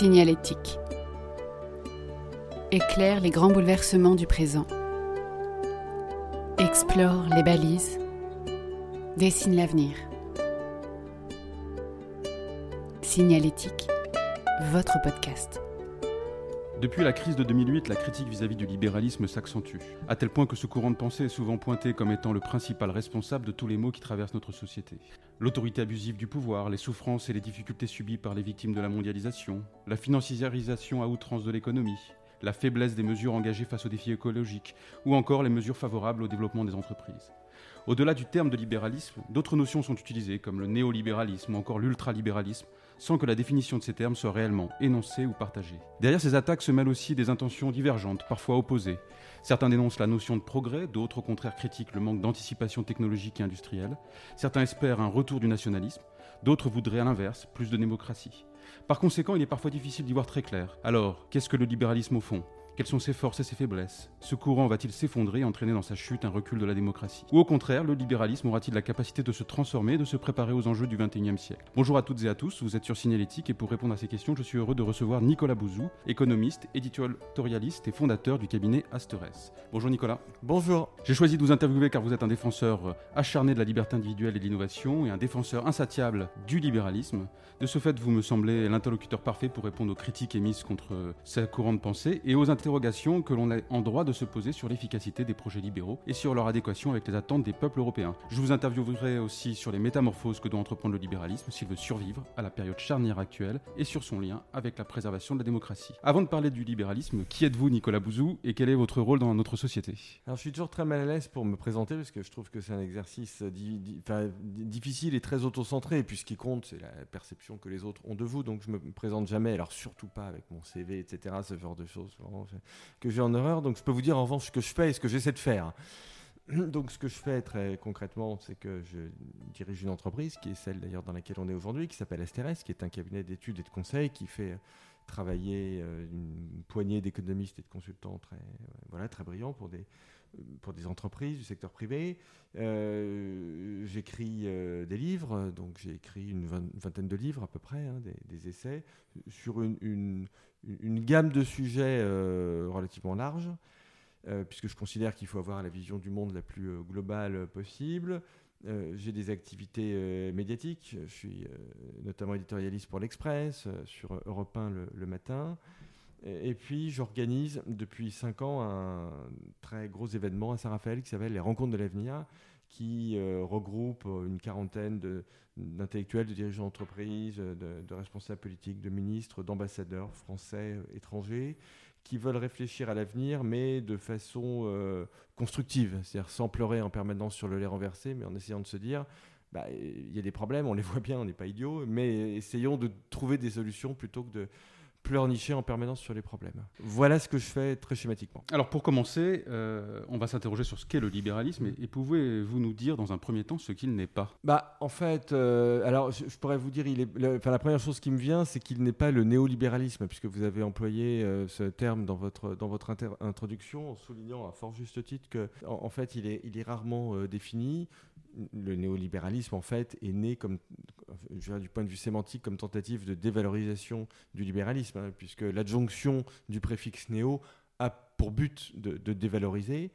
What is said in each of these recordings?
Signalétique. Éclaire les grands bouleversements du présent. Explore les balises. Dessine l'avenir. Signalétique, votre podcast. Depuis la crise de 2008, la critique vis-à-vis du libéralisme s'accentue, à tel point que ce courant de pensée est souvent pointé comme étant le principal responsable de tous les maux qui traversent notre société. L'autorité abusive du pouvoir, les souffrances et les difficultés subies par les victimes de la mondialisation, la financiarisation à outrance de l'économie, la faiblesse des mesures engagées face aux défis écologiques, ou encore les mesures favorables au développement des entreprises. Au-delà du terme de libéralisme, d'autres notions sont utilisées, comme le néolibéralisme ou encore l'ultralibéralisme, sans que la définition de ces termes soit réellement énoncée ou partagée. Derrière ces attaques se mêlent aussi des intentions divergentes, parfois opposées. Certains dénoncent la notion de progrès, d'autres au contraire critiquent le manque d'anticipation technologique et industrielle. Certains espèrent un retour du nationalisme, d'autres voudraient à l'inverse plus de démocratie. Par conséquent, il est parfois difficile d'y voir très clair. Alors, qu'est-ce que le libéralisme au fond? Quelles sont ses forces et ses faiblesses? Ce courant va-t-il s'effondrer et entraîner dans sa chute un recul de la démocratie? Ou au contraire, le libéralisme aura-t-il la capacité de se transformer, de se préparer aux enjeux du XXIe siècle? Bonjour à toutes et à tous, vous êtes sur Signalétique et pour répondre à ces questions, je suis heureux de recevoir Nicolas Bouzou, économiste, éditorialiste et fondateur du cabinet Asterès. Bonjour Nicolas. Bonjour. J'ai choisi de vous interviewer car vous êtes un défenseur acharné de la liberté individuelle et de l'innovation et un défenseur insatiable du libéralisme. De ce fait, vous me semblez l'interlocuteur parfait pour répondre aux critiques émises contre ce courant de pensée et aux interrogations que l'on est en droit de se poser sur l'efficacité des projets libéraux et sur leur adéquation avec les attentes des peuples européens. Je vous interviewerai aussi sur les métamorphoses que doit entreprendre le libéralisme s'il veut survivre à la période charnière actuelle et sur son lien avec la préservation de la démocratie. Avant de parler du libéralisme, qui êtes-vous Nicolas Bouzou et quel est votre rôle dans notre société? Alors je suis toujours très mal à l'aise pour me présenter parce que je trouve que c'est un exercice difficile et très auto-centré puis ce qui compte c'est la perception que les autres ont de vous donc je me présente jamais alors surtout pas avec mon CV etc ce genre de choses que j'ai en horreur. Donc je peux vous dire en revanche ce que je fais et ce que j'essaie de faire. Donc ce que je fais très concrètement, c'est que je dirige une entreprise qui est celle d'ailleurs dans laquelle on est aujourd'hui, qui s'appelle STRS, qui est un cabinet d'études et de conseils qui fait travailler euh, une poignée d'économistes et de consultants très, voilà, très brillants pour des, pour des entreprises du secteur privé. Euh, j'écris euh, des livres, donc j'ai écrit une, vingtaine de livres à peu près, hein, des, essais, sur une, une, gamme de sujets relativement large. puisque je considère qu'il faut avoir la vision du monde la plus globale possible. j'ai des activités médiatiques. Je suis notamment éditorialiste pour l'Express, sur Europe 1 le matin. Et, puis, j'organise depuis 5 ans un très gros événement à Saint-Raphaël qui s'appelle les Rencontres de l'avenir, qui euh, regroupe une quarantaine d'intellectuels, de, dirigeants d'entreprise, de, responsables politiques, de ministres, d'ambassadeurs français, euh, étrangers, qui veulent réfléchir à l'avenir, mais de façon euh, constructive, c'est-à-dire sans pleurer en permanence sur le lait renversé, mais en essayant de se dire bah, il y a des problèmes, on les voit bien, on n'est pas idiot, mais essayons de trouver des solutions plutôt que de pleurnicher en permanence sur les problèmes. Voilà ce que je fais très schématiquement. Alors pour commencer, euh, on va s'interroger sur ce qu'est le libéralisme et, pouvez-vous nous dire dans un premier temps ce qu'il n'est pas? Bah en fait, euh, alors je, pourrais vous dire, il est, la première chose qui me vient, c'est qu'il n'est pas le néolibéralisme, puisque vous avez employé euh, ce terme dans votre, dans votre introduction en soulignant à fort juste titre que en, fait il est, il est rarement défini le néolibéralisme, en fait, est né comme, du point de vue sémantique, comme tentative de dévalorisation du libéralisme, hein, puisque l'adjonction du préfixe néo a pour but de dévaloriser.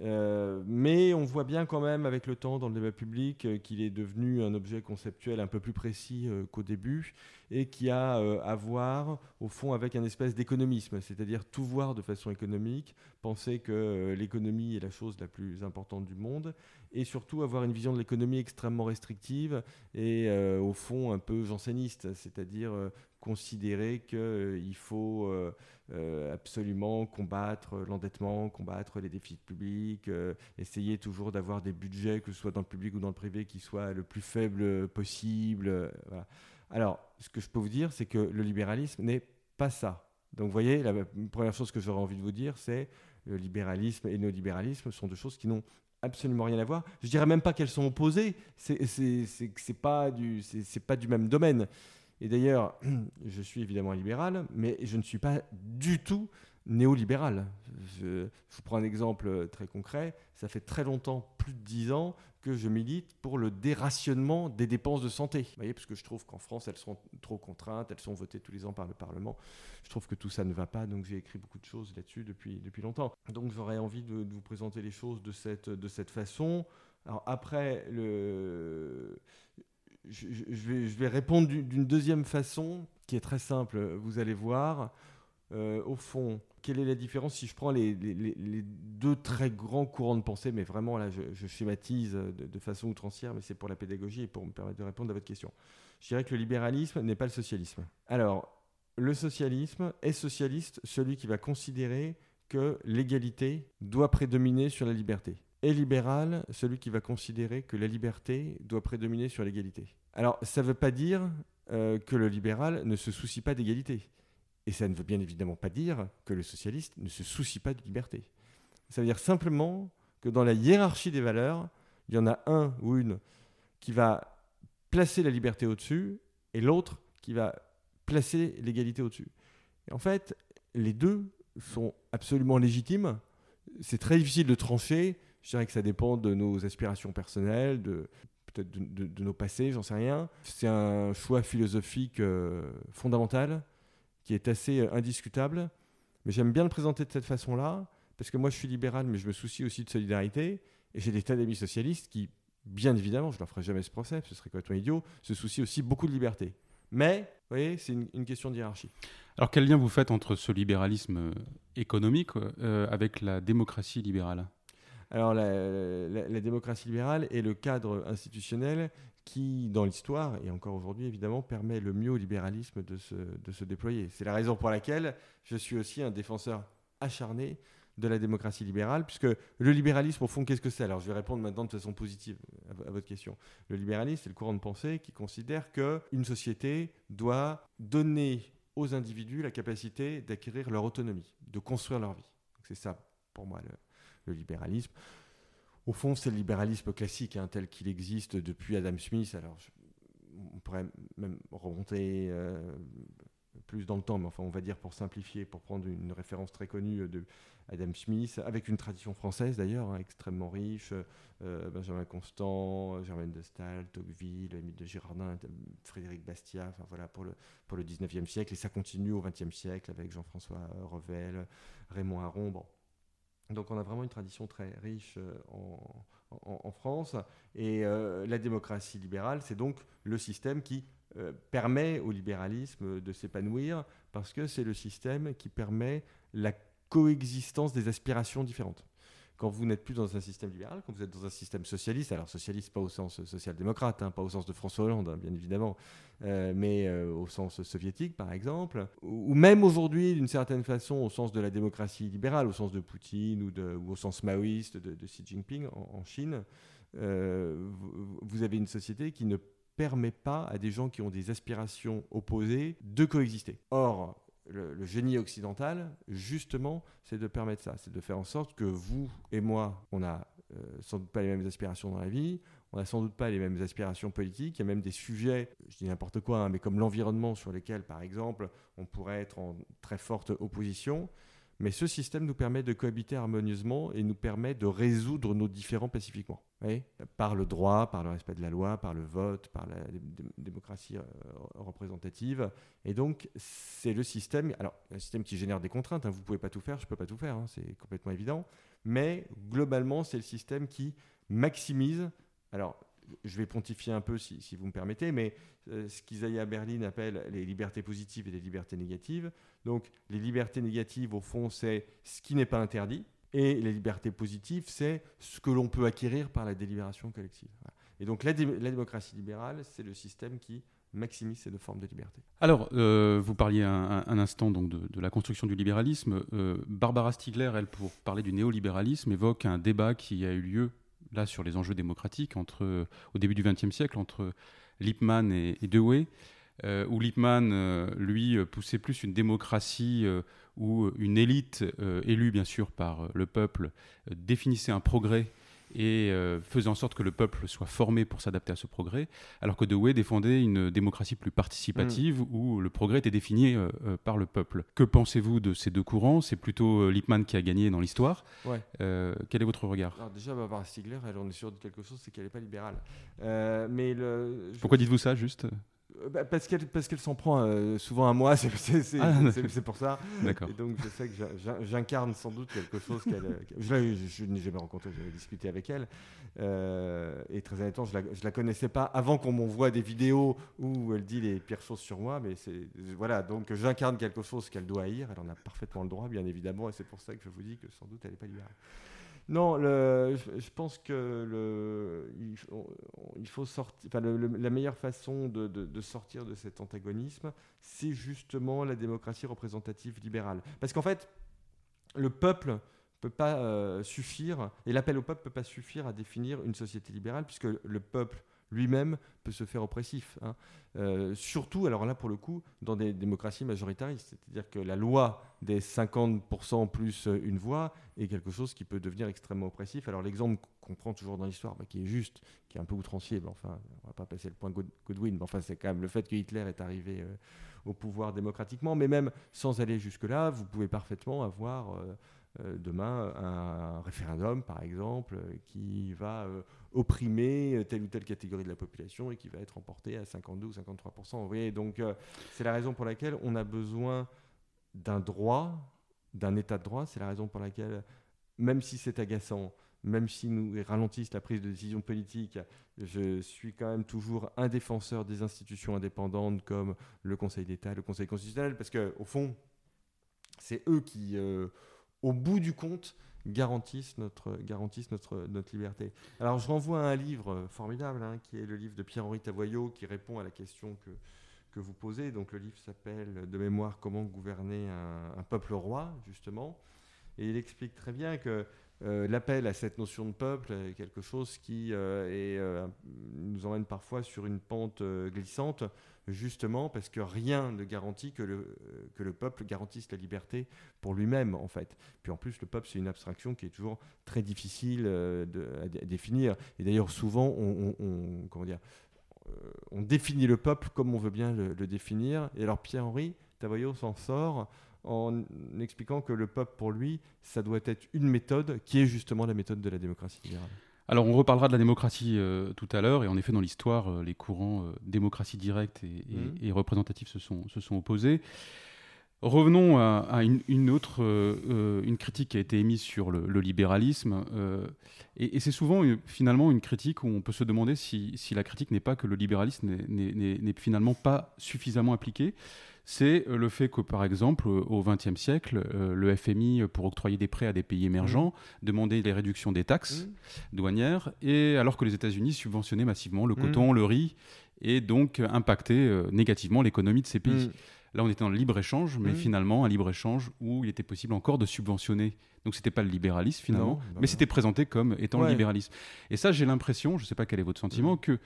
Euh, mais on voit bien quand même avec le temps dans le débat public euh, qu'il est devenu un objet conceptuel un peu plus précis euh, qu'au début et qui a à voir au fond avec un espèce d'économisme, c'est-à-dire tout voir de façon économique, penser que l'économie est la chose la plus importante du monde et surtout avoir une vision de l'économie extrêmement restrictive et au fond un peu janséniste, c'est-à-dire considérer qu'il faut absolument combattre l'endettement, combattre les déficits publics, euh, essayer toujours d'avoir des budgets, que ce soit dans le public ou dans le privé, qui soient le plus faibles possible. Euh, Alors, ce que je peux vous dire, c'est que le libéralisme n'est pas ça. Donc, vous voyez, la première chose que j'aurais envie de vous dire, c'est le libéralisme et le néolibéralisme sont deux choses qui n'ont absolument rien à voir. Je dirais même pas qu'elles sont opposées. C'est pas du, c'est pas du même domaine. Et d'ailleurs, je suis évidemment libéral, mais je ne suis pas du tout néolibéral. Je, vous prends un exemple très concret. Ça fait très longtemps, plus de dix ans, que je milite pour le dérationnement des dépenses de santé. Vous voyez, parce que je trouve qu'en France, elles sont trop contraintes, elles sont votées tous les ans par le Parlement. Je trouve que tout ça ne va pas, donc j'ai écrit beaucoup de choses là-dessus depuis, depuis longtemps. Donc j'aurais envie de, vous présenter les choses de cette, de cette façon. Alors après, le... je, vais, répondre d'une deuxième façon qui est très simple. Vous allez voir, euh, au fond, quelle est la différence si je prends les, deux très grands courants de pensée, mais vraiment là, je, schématise de, façon outrancière, mais c'est pour la pédagogie et pour me permettre de répondre à votre question. Je dirais que le libéralisme n'est pas le socialisme. Alors, le socialisme est socialiste celui qui va considérer que l'égalité doit prédominer sur la liberté. Et libéral celui qui va considérer que la liberté doit prédominer sur l'égalité. Alors, ça ne veut pas dire euh, que le libéral ne se soucie pas d'égalité. Et ça ne veut bien évidemment pas dire que le socialiste ne se soucie pas de liberté. Ça veut dire simplement que dans la hiérarchie des valeurs, il y en a un ou une qui va placer la liberté au-dessus et l'autre qui va placer l'égalité au-dessus. En fait, les deux sont absolument légitimes. C'est très difficile de trancher. Je dirais que ça dépend de nos aspirations personnelles, de peut-être de, nos passés, j'en sais rien. C'est un choix philosophique euh, fondamental qui est assez euh, indiscutable. Mais j'aime bien le présenter de cette façon-là, parce que moi je suis libéral, mais je me soucie aussi de solidarité. Et j'ai des tas d'amis socialistes qui, bien évidemment, je ne leur ferai jamais ce procès, ce serait complètement idiot, se soucient aussi beaucoup de liberté. Mais, vous voyez, c'est une, question de hiérarchie. Alors quel lien vous faites entre ce libéralisme euh, économique euh, avec la démocratie libérale? Alors la, démocratie libérale est le cadre institutionnel qui, dans l'histoire, et encore aujourd'hui évidemment, permet le mieux au libéralisme de se, de se déployer. C'est la raison pour laquelle je suis aussi un défenseur acharné de la démocratie libérale, puisque le libéralisme, au fond, qu'est-ce que c'est? Alors, je vais répondre maintenant de façon positive à, votre question. Le libéralisme, c'est le courant de pensée qui considère qu'une société doit donner aux individus la capacité d'acquérir leur autonomie, de construire leur vie. C'est ça, pour moi, le, le libéralisme. Au fond, c'est le libéralisme classique, hein, tel qu'il existe depuis Adam Smith. Alors, on pourrait même remonter euh, plus dans le temps, mais enfin, on va dire pour simplifier, pour prendre une référence très connue de Adam Smith, avec une tradition française d'ailleurs, hein, extrêmement riche. Euh, Benjamin Constant, Germaine de Staël, Tocqueville, Émile de Girardin, Frédéric Bastiat, enfin voilà, pour le, pour le 19e siècle. Et ça continue au 20e siècle avec Jean-François Revel, Raymond Aron. Bon, donc on a vraiment une tradition très riche euh, en, France. Et euh, la démocratie libérale, c'est donc le système qui euh, permet au libéralisme de s'épanouir, parce que c'est le système qui permet la coexistence des aspirations différentes quand vous n'êtes plus dans un système libéral, quand vous êtes dans un système socialiste, alors socialiste pas au sens social-démocrate, hein, pas au sens de François Hollande, hein, bien évidemment, euh, mais euh, au sens soviétique, par exemple, ou, même aujourd'hui, d'une certaine façon, au sens de la démocratie libérale, au sens de Poutine ou, au sens maoïste de, Xi Jinping en, Chine, euh, vous avez une société qui ne permet pas à des gens qui ont des aspirations opposées de coexister. Or, le, génie occidental, justement, c'est de permettre ça, c'est de faire en sorte que vous et moi, on n'a euh, sans doute pas les mêmes aspirations dans la vie, on n'a sans doute pas les mêmes aspirations politiques, il y a même des sujets, je dis n'importe quoi, hein, mais comme l'environnement sur lesquels, par exemple, on pourrait être en très forte opposition. Mais ce système nous permet de cohabiter harmonieusement et nous permet de résoudre nos différends pacifiquement. par le droit, par le respect de la loi, par le vote, par la démocratie euh, représentative. Et donc, c'est le système, alors un système qui génère des contraintes. Hein. vous ne pouvez pas tout faire, je ne peux pas tout faire, hein, c'est complètement évident. Mais globalement, c'est le système qui maximise. Je vais pontifier un peu si, vous me permettez, mais euh, ce qu'Isaiah Berlin appelle les libertés positives et les libertés négatives. Donc les libertés négatives, au fond, c'est ce qui n'est pas interdit, et les libertés positives, c'est ce que l'on peut acquérir par la délibération collective. Et donc la, démocratie libérale, c'est le système qui maximise ces deux formes de liberté. Alors, euh, vous parliez un, instant donc de, la construction du libéralisme. Euh, Barbara Stiegler, elle, pour parler du néolibéralisme, évoque un débat qui a eu lieu là sur les enjeux démocratiques entre, au début du XXe siècle entre Lippmann et, Dewey, euh, où Lippmann, euh, lui, poussait plus une démocratie euh, où une élite élue bien sûr par le peuple définissait un progrès et euh, faisait en sorte que le peuple soit formé pour s'adapter à ce progrès, alors que Dewey défendait une démocratie plus participative mm. où le progrès était défini euh, euh, par le peuple. Que pensez-vous de ces deux courants? C'est plutôt Lippmann qui a gagné dans l'histoire. Ouais. quel est votre regard? Alors Déjà, Barbara Stiegler, elle, on est sûr de quelque chose, c'est qu'elle n'est pas libérale. mais le, Pourquoi dites-vous ça juste? euh, bah, parce qu'elle parce qu'elle s'en prend euh, souvent à moi, c'est ah, pour ça. D'accord. Et donc je sais que j'incarne sans doute quelque chose qu'elle. Euh, je, je, n'ai jamais rencontré, j'avais discuté avec elle. et très honnêtement, je la, je la connaissais pas avant qu'on m'envoie des vidéos où elle dit les pires choses sur moi. Mais c'est voilà, donc j'incarne quelque chose qu'elle doit haïr. Elle en a parfaitement le droit, bien évidemment, et c'est pour ça que je vous dis que sans doute elle n'est pas libérale. Non, je, pense que il, faut sortir. La meilleure façon de, sortir de cet antagonisme, c'est justement la démocratie représentative libérale. Parce qu'en fait, le peuple peut pas euh, suffire, et l'appel au peuple peut pas suffire à définir une société libérale, puisque le peuple lui-même peut se faire oppressif. Hein. Euh, surtout, alors là pour le coup, dans des démocraties majoritaristes, c'est-à-dire que la loi des 50% plus une voix est quelque chose qui peut devenir extrêmement oppressif. Alors l'exemple qu'on prend toujours dans l'histoire, qui est juste, qui est un peu outrancier, mais enfin, on va pas passer le point Godwin, mais enfin c'est quand même le fait que Hitler est arrivé euh, au pouvoir démocratiquement, mais même sans aller jusque-là, vous pouvez parfaitement avoir... Euh, demain un référendum, par exemple, qui va opprimer euh, telle ou telle catégorie de la population et qui va être emporté à 52 ou 53%. Vous voyez, donc euh, c'est la raison pour laquelle on a besoin d'un droit, d'un état de droit. C'est la raison pour laquelle, même si c'est agaçant, même si nous ralentissent la prise de décision politique, je suis quand même toujours un défenseur des institutions indépendantes comme le Conseil d'État, le Conseil constitutionnel, parce que au fond, c'est eux qui, euh, au bout du compte, garantissent notre, liberté. Alors je renvoie à un livre formidable, hein, qui est le livre de Pierre-Henri Tavoyot, qui répond à la question que, vous posez. Donc le livre s'appelle De mémoire, comment gouverner un, peuple roi, justement. Et il explique très bien que euh, l'appel à cette notion de peuple est quelque chose qui euh, euh, nous emmène parfois sur une pente glissante justement parce que rien ne garantit que le, que le peuple garantisse la liberté pour lui-même, en fait. Puis en plus, le peuple, c'est une abstraction qui est toujours très difficile euh, à, définir. Et d'ailleurs, souvent, on, comment dire, euh, on définit le peuple comme on veut bien le, définir. Et alors, Pierre-Henri Tavoyot s'en sort en expliquant que le peuple, pour lui, ça doit être une méthode qui est justement la méthode de la démocratie libérale. Alors, on reparlera de la démocratie euh, tout à l'heure, et en effet, dans l'histoire, euh, les courants euh, démocratie directe et, mmh. représentative se sont, se sont opposés. Revenons à, une, autre une critique qui a été émise sur le, libéralisme, et, c'est souvent finalement une critique où on peut se demander si, si la critique n'est pas que le libéralisme n'est finalement pas suffisamment appliqué c'est euh, le fait que, par exemple, euh, au XXe siècle, euh, le FMI, pour octroyer des prêts à des pays émergents, mmh. demandait des réductions des taxes mmh. douanières, et alors que les États-Unis subventionnaient massivement le mmh. coton, le riz, et donc impactaient négativement l'économie de ces pays. Là, on était dans le libre-échange, mais finalement, un libre-échange où il était possible encore de subventionner. Donc, ce n'était pas le libéralisme, finalement, mais c'était présenté comme étant le libéralisme. Et ça, j'ai l'impression, je ne sais pas quel est votre sentiment, que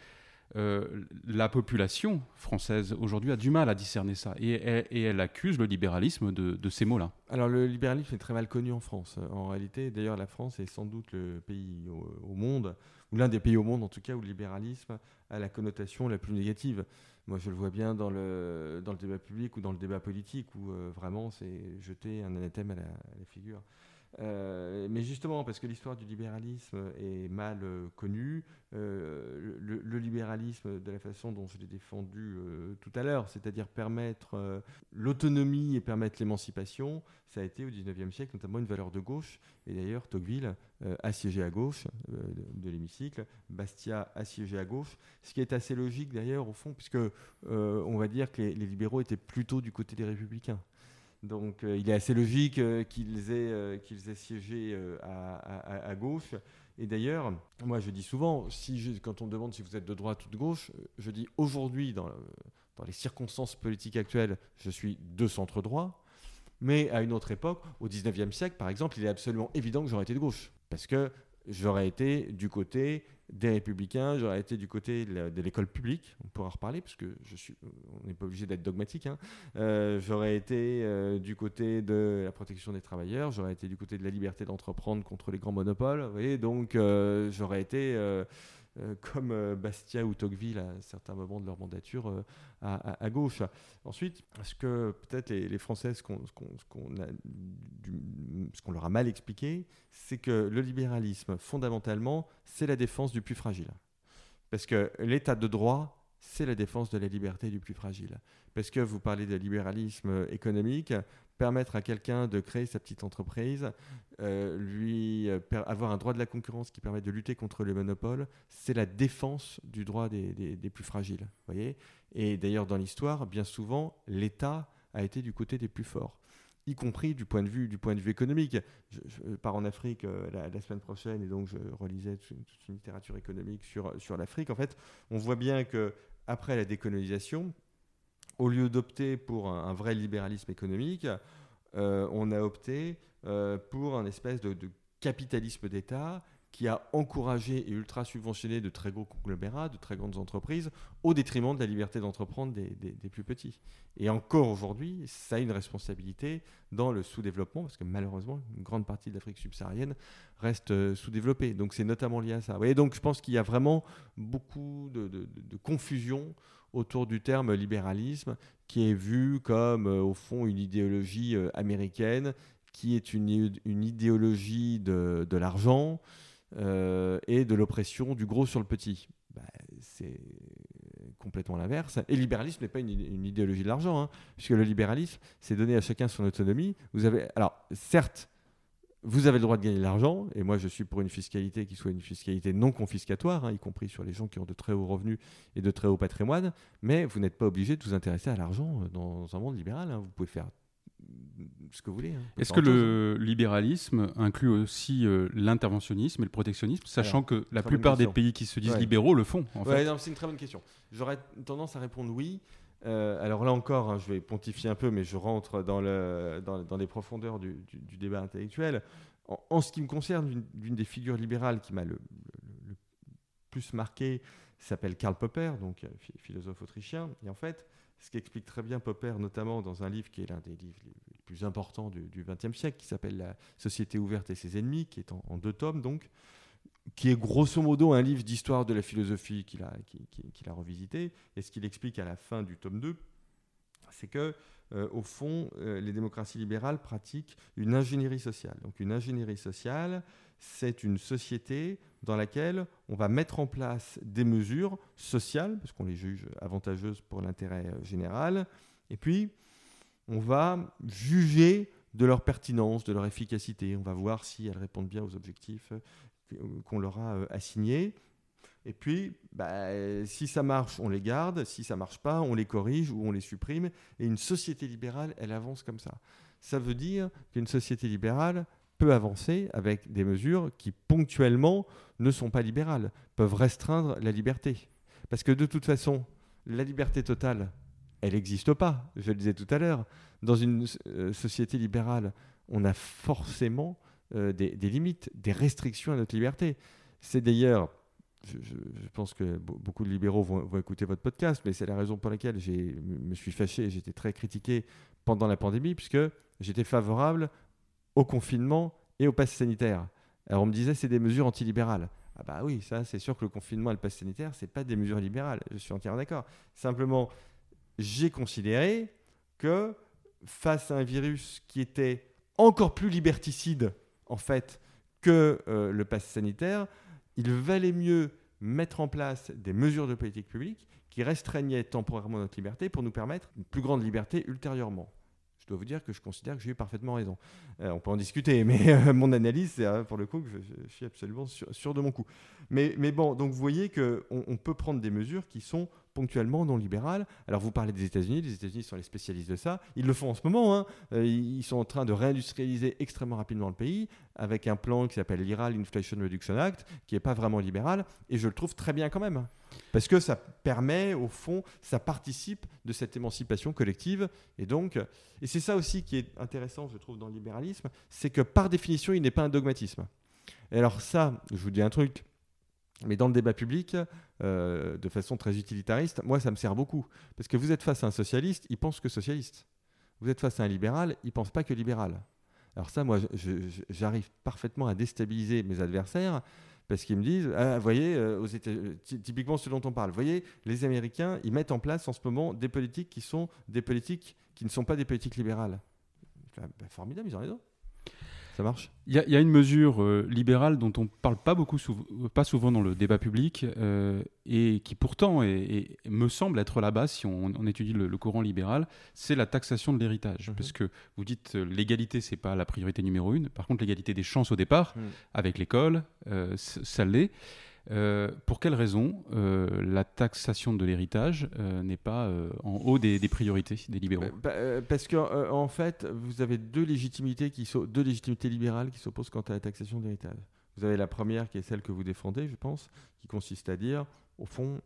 euh, la population française aujourd'hui a du mal à discerner ça et, elle accuse le libéralisme de, ces mots-là. Alors le libéralisme est très mal connu en France. En réalité, d'ailleurs, la France est sans doute le pays au, monde, ou l'un des pays au monde en tout cas, où le libéralisme a la connotation la plus négative. Moi, je le vois bien dans le, dans le débat public ou dans le débat politique, où euh, vraiment c'est jeter un anathème à la figure. Euh, mais justement, parce que l'histoire du libéralisme est mal euh, connue, euh, le, libéralisme, de la façon dont je l'ai défendu tout à l'heure, c'est-à-dire permettre l'autonomie et permettre l'émancipation, ça a été au XIXe siècle notamment une valeur de gauche. Et d'ailleurs, Tocqueville assiégé à gauche de, l'hémicycle, Bastia assiégé à gauche, ce qui est assez logique d'ailleurs au fond, puisque on va dire que les libéraux étaient plutôt du côté des républicains. Donc euh, il est assez logique euh, qu'ils aient, euh, qu'ils aient siégé à, gauche. Et d'ailleurs, moi je dis souvent, quand on me demande si vous êtes de droite ou de gauche, je dis aujourd'hui, dans, dans les circonstances politiques actuelles, je suis de centre droit. Mais à une autre époque, au 19e siècle par exemple, il est absolument évident que j'aurais été de gauche. Parce que j'aurais été du côté des républicains, j'aurais été du côté de l'école publique, on pourra reparler, parce que je suis, on n'est pas obligé d'être dogmatique. Hein. Euh, j'aurais été euh, du côté de la protection des travailleurs, j'aurais été du côté de la liberté d'entreprendre contre les grands monopoles, vous voyez, donc euh, j'aurais été euh, comme euh, Bastia ou Tocqueville à certains moments de leur mandature euh, à, gauche. Ensuite, ce que peut-être les, Français, ce qu'on leur a mal expliqué, c'est que le libéralisme, fondamentalement, c'est la défense du plus fragile. Parce que l'état de droit, c'est la défense de la liberté du plus fragile. Parce que vous parlez de libéralisme économique, permettre à quelqu'un de créer sa petite entreprise, euh, lui euh, avoir un droit de la concurrence qui permet de lutter contre les monopoles, c'est la défense du droit des, plus fragiles. Voyez Et d'ailleurs, dans l'histoire, bien souvent, l'État a été du côté des plus forts y compris du point de vue, du point de vue économique. Je, pars en Afrique euh, la, semaine prochaine et donc je relisais toute, une littérature économique sur, sur l'Afrique. En fait, on voit bien que après la décolonisation, au lieu d'opter pour un, vrai libéralisme économique, euh, on a opté euh, pour un espèce de, capitalisme d'État qui a encouragé et ultra subventionné de très gros conglomérats, de très grandes entreprises, au détriment de la liberté d'entreprendre des, plus petits. Et encore aujourd'hui, ça a une responsabilité dans le sous-développement, parce que malheureusement, une grande partie de l'Afrique subsaharienne reste euh, sous-développée. Donc c'est notamment lié à ça. Donc je pense qu'il y a vraiment beaucoup de confusion autour du terme libéralisme, qui est vu comme, euh, au fond, une idéologie euh, américaine, qui est une, une idéologie de, de l'argent euh, et de l'oppression du gros sur le petit. Bah, c'est complètement l'inverse. Et libéralisme n'est pas une, une, idéologie de l'argent, hein, puisque le libéralisme, c'est donner à chacun son autonomie. Vous avez, alors, certes, vous avez le droit de gagner de l'argent, et moi je suis pour une fiscalité qui soit une fiscalité non confiscatoire, hein, y compris sur les gens qui ont de très hauts revenus et de très hauts patrimoines, mais vous n'êtes pas obligé de vous intéresser à l'argent euh, dans un monde libéral. Hein. Vous pouvez faire ce que vous voulez. Hein. Est-ce que le libéralisme inclut aussi euh, l'interventionnisme et le protectionnisme, sachant que la plupart des pays qui se disent libéraux le font en fait C'est une très bonne question. J'aurais tendance à répondre oui. Euh, alors là encore, hein, je vais pontifier un peu, mais je rentre dans, le, dans, les profondeurs du, débat intellectuel. En, ce qui me concerne, l'une des figures libérales qui m'a le, plus marqué s'appelle Karl Popper, donc euh, philosophe autrichien. Et en fait, ce qui explique très bien Popper, notamment dans un livre qui est l'un des livres les plus importants du XXe siècle, qui s'appelle La Société ouverte et ses ennemis, qui est en, en deux tomes, donc, qui est grosso modo un livre d'histoire de la philosophie qu'il a, revisité. Et ce qu'il explique à la fin du tome 2, c'est que, euh, au fond, euh, les démocraties libérales pratiquent une ingénierie sociale. Donc une ingénierie sociale, c'est une société dans laquelle on va mettre en place des mesures sociales, parce qu'on les juge avantageuses pour l'intérêt euh, général, et puis on va juger de leur pertinence, de leur efficacité. On va voir si elles répondent bien aux objectifs qu'on leur a euh, assigné Et puis, bah, si ça marche, on les garde. Si ça marche pas, on les corrige ou on les supprime. Et une société libérale, elle avance comme ça. Ça veut dire qu'une société libérale peut avancer avec des mesures qui ponctuellement ne sont pas libérales, peuvent restreindre la liberté. Parce que de toute façon, la liberté totale, elle n'existe pas. Je le disais tout à l'heure. Dans une euh, société libérale, on a forcément euh, des, limites, des restrictions à notre liberté. C'est d'ailleurs, je, pense que beaucoup de libéraux vont, écouter votre podcast, mais c'est la raison pour laquelle je me suis fâché, j'étais très critiqué pendant la pandémie, puisque j'étais favorable au confinement et au pass sanitaire. Alors on me disait c'est des mesures antilibérales. Ah bah oui, ça c'est sûr que le confinement et le pass sanitaire, c'est pas des mesures libérales. Je suis entièrement d'accord. Simplement, j'ai considéré que face à un virus qui était encore plus liberticide en fait que euh, le pass sanitaire, il valait mieux mettre en place des mesures de politique publique qui restreignaient temporairement notre liberté pour nous permettre une plus grande liberté ultérieurement. Je dois vous dire que je considère que j'ai eu parfaitement raison. Euh, on peut en discuter, mais euh, mon analyse, c'est pour le coup que je, suis absolument sûr, de mon coup. Mais, bon, donc vous voyez qu'on on peut prendre des mesures qui sont ponctuellement non libéral. Alors vous parlez des États-Unis, les États-Unis sont les spécialistes de ça. Ils le font en ce moment. Hein. Euh, ils sont en train de réindustrialiser extrêmement rapidement le pays avec un plan qui s'appelle l'IRA, l'Inflation Reduction Act, qui n'est pas vraiment libéral. Et je le trouve très bien quand même. Parce que ça permet, au fond, ça participe de cette émancipation collective. Et donc, et c'est ça aussi qui est intéressant, je trouve, dans le libéralisme, c'est que par définition, il n'est pas un dogmatisme. Et alors ça, je vous dis un truc, mais dans le débat public, euh, de façon très utilitariste, moi, ça me sert beaucoup. Parce que vous êtes face à un socialiste, il pense que socialiste. Vous êtes face à un libéral, il pense pas que libéral. Alors ça, moi, j'arrive parfaitement à déstabiliser mes adversaires parce qu'ils me disent, ah, vous voyez, euh, aux États, typiquement ce dont on parle, vous voyez, les Américains, ils mettent en place en ce moment des politiques qui sont des politiques qui ne sont pas des politiques libérales. Bah, formidable, ils ont raison. Ça marche? Il y, a une mesure euh, libérale dont on ne parle pas, beaucoup, pas souvent dans le débat public euh, et qui pourtant me semble être la base si on, étudie le, courant libéral, c'est la taxation de l'héritage. Mhm. Parce que vous dites euh, l'égalité, c'est pas la priorité numéro une. Par contre, l'égalité des chances au départ, mhm. avec l'école, ça l'est. Euh, pour quelle raison euh, la taxation de l'héritage euh, n'est pas en haut des, priorités des libéraux? Bah, bah, Parce qu'en en fait, vous avez deux légitimités, qui deux légitimités libérales qui s'opposent quant à la taxation de l'héritage. Vous avez la première qui est celle que vous défendez, je pense, qui consiste à dire, au fond,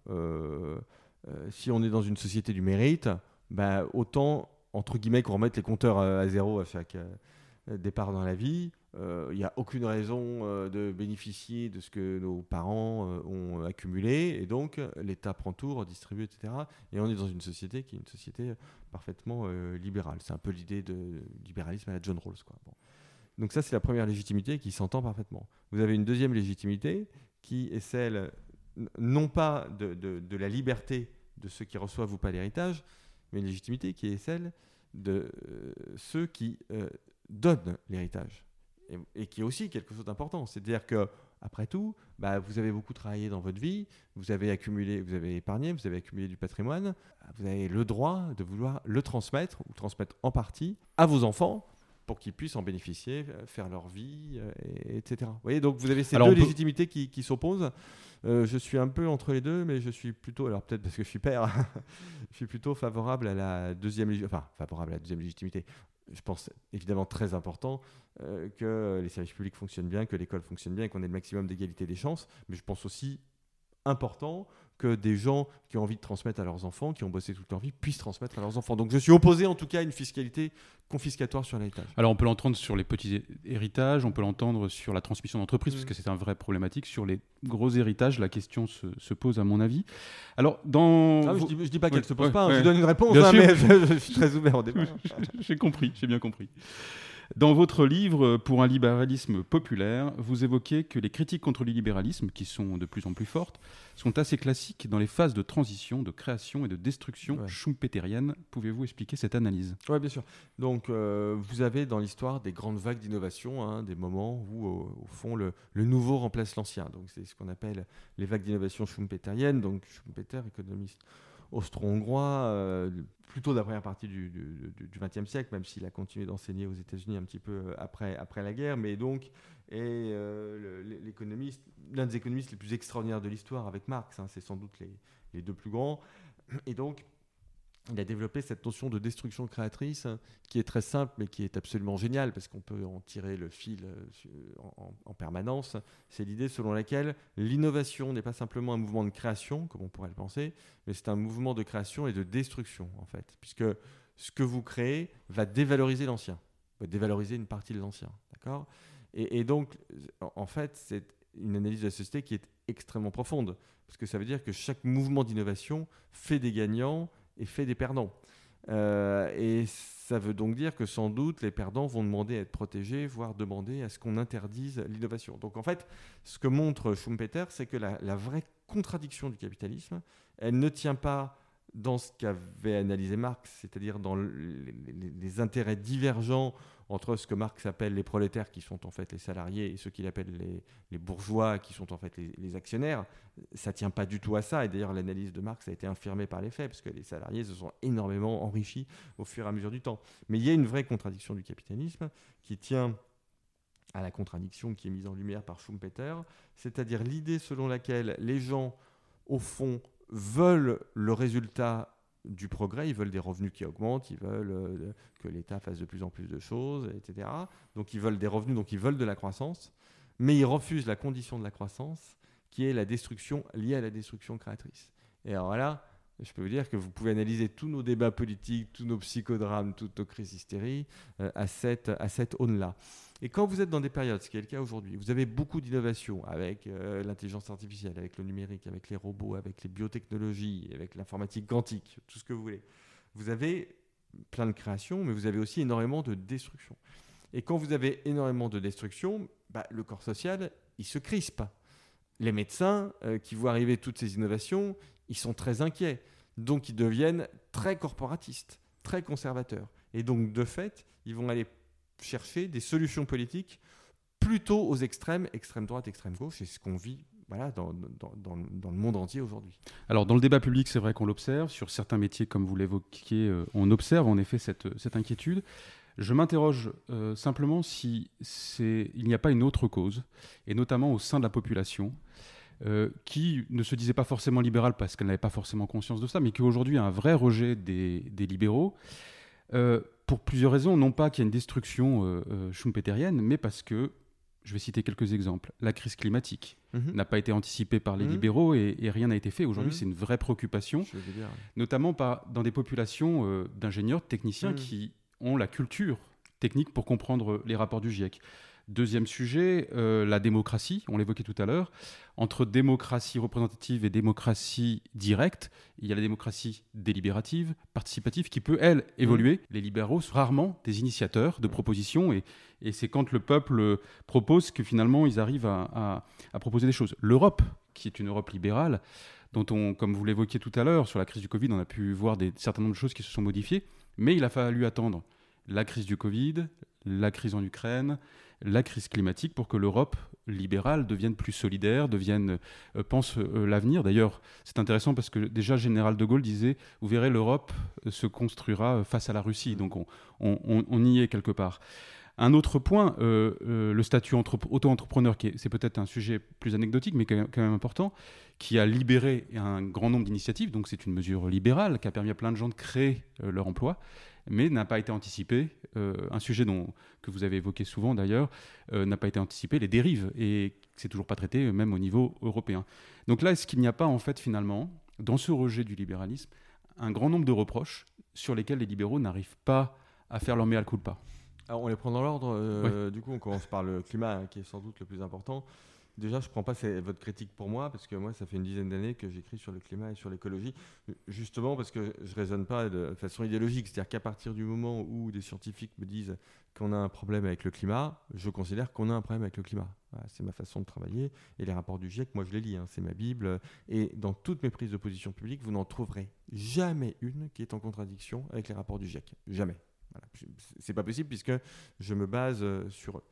si on est dans une société du mérite, bah, autant, entre guillemets, qu'on remette les compteurs à zéro à chaque départ dans la vie, il euh, n'y a aucune raison euh, de bénéficier de ce que nos parents euh, ont accumulé, et donc l'État prend tout, redistribue, etc. Et on est dans une société qui est une société parfaitement libérale. C'est un peu l'idée de libéralisme à la John Rawls. Quoi. Donc ça, c'est la première légitimité qui s'entend parfaitement. Vous avez une deuxième légitimité qui est celle, non pas de, de la liberté de ceux qui reçoivent ou pas l'héritage, mais une légitimité qui est celle de ceux qui donnent l'héritage et, qui est aussi quelque chose d'important. C'est-à-dire que, après tout, bah, vous avez beaucoup travaillé dans votre vie, vous avez accumulé, vous avez épargné, vous avez accumulé du patrimoine, vous avez le droit de vouloir le transmettre ou transmettre en partie à vos enfants pour qu'ils puissent en bénéficier, euh, faire leur vie, euh, etc. Vous voyez, donc vous avez ces deux légitimités qui, qui s'opposent. Euh, je suis un peu entre les deux, mais je suis plutôt, alors peut-être parce que je suis père, je suis plutôt favorable à la deuxième, enfin favorable à la deuxième légitimité je pense évidemment très important euh, que les services publics fonctionnent bien, que l'école fonctionne bien, qu'on ait le maximum d'égalité des chances. Mais je pense aussi important que des gens qui ont envie de transmettre à leurs enfants, qui ont bossé toute leur vie, puissent transmettre à leurs enfants. Donc je suis opposé en tout cas à une fiscalité confiscatoire sur l'héritage. Alors on peut l'entendre sur les petits héritages, on peut l'entendre sur la transmission d'entreprise, parce que c'est un vrai problématique. Sur les gros héritages, la question se, pose à mon avis. Alors dans... Ah je, dis, dis pas qu'elle ne se pose pas, hein. je donne une réponse, hein, mais je, suis très ouvert au débat. j'ai compris, j'ai bien compris. Dans votre livre Pour un libéralisme populaire, vous évoquez que les critiques contre le libéralisme, qui sont de plus en plus fortes, sont assez classiques dans les phases de transition, de création et de destruction ouais. schumpeterienne. Pouvez-vous expliquer cette analyse? Oui, bien sûr. Donc, euh, vous avez dans l'histoire des grandes vagues d'innovation, hein, des moments où, au, fond, le, nouveau remplace l'ancien. Donc, c'est ce qu'on appelle les vagues d'innovation schumpeterienne. Donc, Schumpeter, économiste austro-hongrois, euh, plutôt de la première partie du XXe siècle, même s'il a continué d'enseigner aux États-Unis un petit peu euh, après, après la guerre, mais donc est euh, l'économiste, l'un des économistes les plus extraordinaires de l'histoire avec Marx, hein, c'est sans doute les, les, deux plus grands, et donc il a développé cette notion de destruction créatrice qui est très simple mais qui est absolument géniale parce qu'on peut en tirer le fil euh, en, permanence. C'est l'idée selon laquelle l'innovation n'est pas simplement un mouvement de création, comme on pourrait le penser, mais c'est un mouvement de création et de destruction en fait, puisque ce que vous créez va dévaloriser l'ancien, va dévaloriser une partie de l'ancien. D'accord? Et, et donc, en fait, c'est une analyse de la société qui est extrêmement profonde, parce que ça veut dire que chaque mouvement d'innovation fait des gagnants et fait des perdants. Euh, et ça veut donc dire que sans doute les perdants vont demander à être protégés, voire demander à ce qu'on interdise l'innovation. Donc en fait, ce que montre Schumpeter, c'est que la, vraie contradiction du capitalisme, elle ne tient pas dans ce qu'avait analysé Marx, c'est-à-dire dans les, intérêts divergents entre ce que Marx appelle les prolétaires, qui sont en fait les salariés, et ceux qu'il appelle les, bourgeois, qui sont en fait les, actionnaires, ça tient pas du tout à ça. Et d'ailleurs, l'analyse de Marx a été infirmée par les faits, parce que les salariés se sont énormément enrichis au fur et à mesure du temps. Mais il y a une vraie contradiction du capitalisme qui tient à la contradiction qui est mise en lumière par Schumpeter, c'est-à-dire l'idée selon laquelle les gens, au fond, veulent le résultat du progrès, ils veulent des revenus qui augmentent, ils veulent euh, que l'État fasse de plus en plus de choses, etc. Donc ils veulent des revenus, donc ils veulent de la croissance, mais ils refusent la condition de la croissance qui est la destruction liée à la destruction créatrice. Et alors là, je peux vous dire que vous pouvez analyser tous nos débats politiques, tous nos psychodrames, toutes nos crises hystéries euh, à cette, à cette aune-là. Et quand vous êtes dans des périodes, ce qui est le cas aujourd'hui, vous avez beaucoup d'innovations avec euh, l'intelligence artificielle, avec le numérique, avec les robots, avec les biotechnologies, avec l'informatique quantique, tout ce que vous voulez. Vous avez plein de créations, mais vous avez aussi énormément de destruction. Et quand vous avez énormément de destruction, bah, le corps social, il se crispe. Les médecins euh, qui voient arriver toutes ces innovations, ils sont très inquiets. Donc ils deviennent très corporatistes, très conservateurs. Et donc de fait, ils vont aller chercher des solutions politiques plutôt aux extrêmes, extrême droite, extrême gauche, c'est ce qu'on vit voilà, dans, dans, le monde entier aujourd'hui. Alors dans le débat public, c'est vrai qu'on l'observe, sur certains métiers, comme vous l'évoquiez, euh, on observe en effet cette, cette inquiétude. Je m'interroge euh, simplement si il n'y a pas une autre cause, et notamment au sein de la population, euh, qui ne se disait pas forcément libérale parce qu'elle n'avait pas forcément conscience de ça, mais qui aujourd'hui a un vrai rejet des libéraux, pour plusieurs raisons, non pas qu'il y ait une destruction euh, schumpeterienne, mais parce que, je vais citer quelques exemples, la crise climatique mhm. n'a pas été anticipée par les mhm. libéraux et, rien n'a été fait. Aujourd'hui, mhm. c'est une vraie préoccupation, notamment par, dans des populations euh, d'ingénieurs, de techniciens qui ont la culture technique pour comprendre les rapports du GIEC. Deuxième sujet, euh, la démocratie, on l'évoquait tout à l'heure. Entre démocratie représentative et démocratie directe, il y a la démocratie délibérative, participative, qui peut, elle, évoluer. Mmh. Les libéraux sont rarement des initiateurs de propositions, et, c'est quand le peuple propose que finalement ils arrivent à, proposer des choses. L'Europe, qui est une Europe libérale, dont on, comme vous l'évoquiez tout à l'heure, sur la crise du Covid, on a pu voir des certain nombre de choses qui se sont modifiées, mais il a fallu attendre la crise du Covid, la crise en Ukraine, la crise climatique pour que l'Europe libérale devienne plus solidaire, devienne, euh, pense euh, l'avenir. D'ailleurs, c'est intéressant parce que déjà, Général de Gaulle disait, vous verrez, l'Europe euh, se construira face à la Russie. Donc on, y est quelque part. Un autre point, le statut auto-entrepreneur, c'est peut-être un sujet plus anecdotique, mais quand même important, qui a libéré un grand nombre d'initiatives, donc c'est une mesure libérale qui a permis à plein de gens de créer leur emploi mais n'a pas été anticipé. Euh, un sujet dont, que vous avez évoqué souvent d'ailleurs, euh, n'a pas été anticipé, les dérives, et c'est toujours pas traité, même au niveau européen. Donc là, est-ce qu'il n'y a pas en fait finalement, dans ce rejet du libéralisme, un grand nombre de reproches sur lesquels les libéraux n'arrivent pas à faire leur mea culpa Alors on les prend dans l'ordre. Euh, du coup, on commence par le climat, hein, qui est sans doute le plus important. Déjà, je ne prends pas votre critique pour moi, parce que moi, ça fait une dizaine d'années que j'écris sur le climat et sur l'écologie, justement parce que je ne raisonne pas de façon idéologique. C'est-à-dire qu'à partir du moment où des scientifiques me disent qu'on a un problème avec le climat, je considère qu'on a un problème avec le climat. c'est ma façon de travailler. Et les rapports du GIEC, moi, je les lis, hein, c'est ma Bible. Et dans toutes mes prises de position publique, vous n'en trouverez jamais une qui est en contradiction avec les rapports du GIEC. Jamais. Voilà. C'est pas possible puisque je me base euh, sur eux.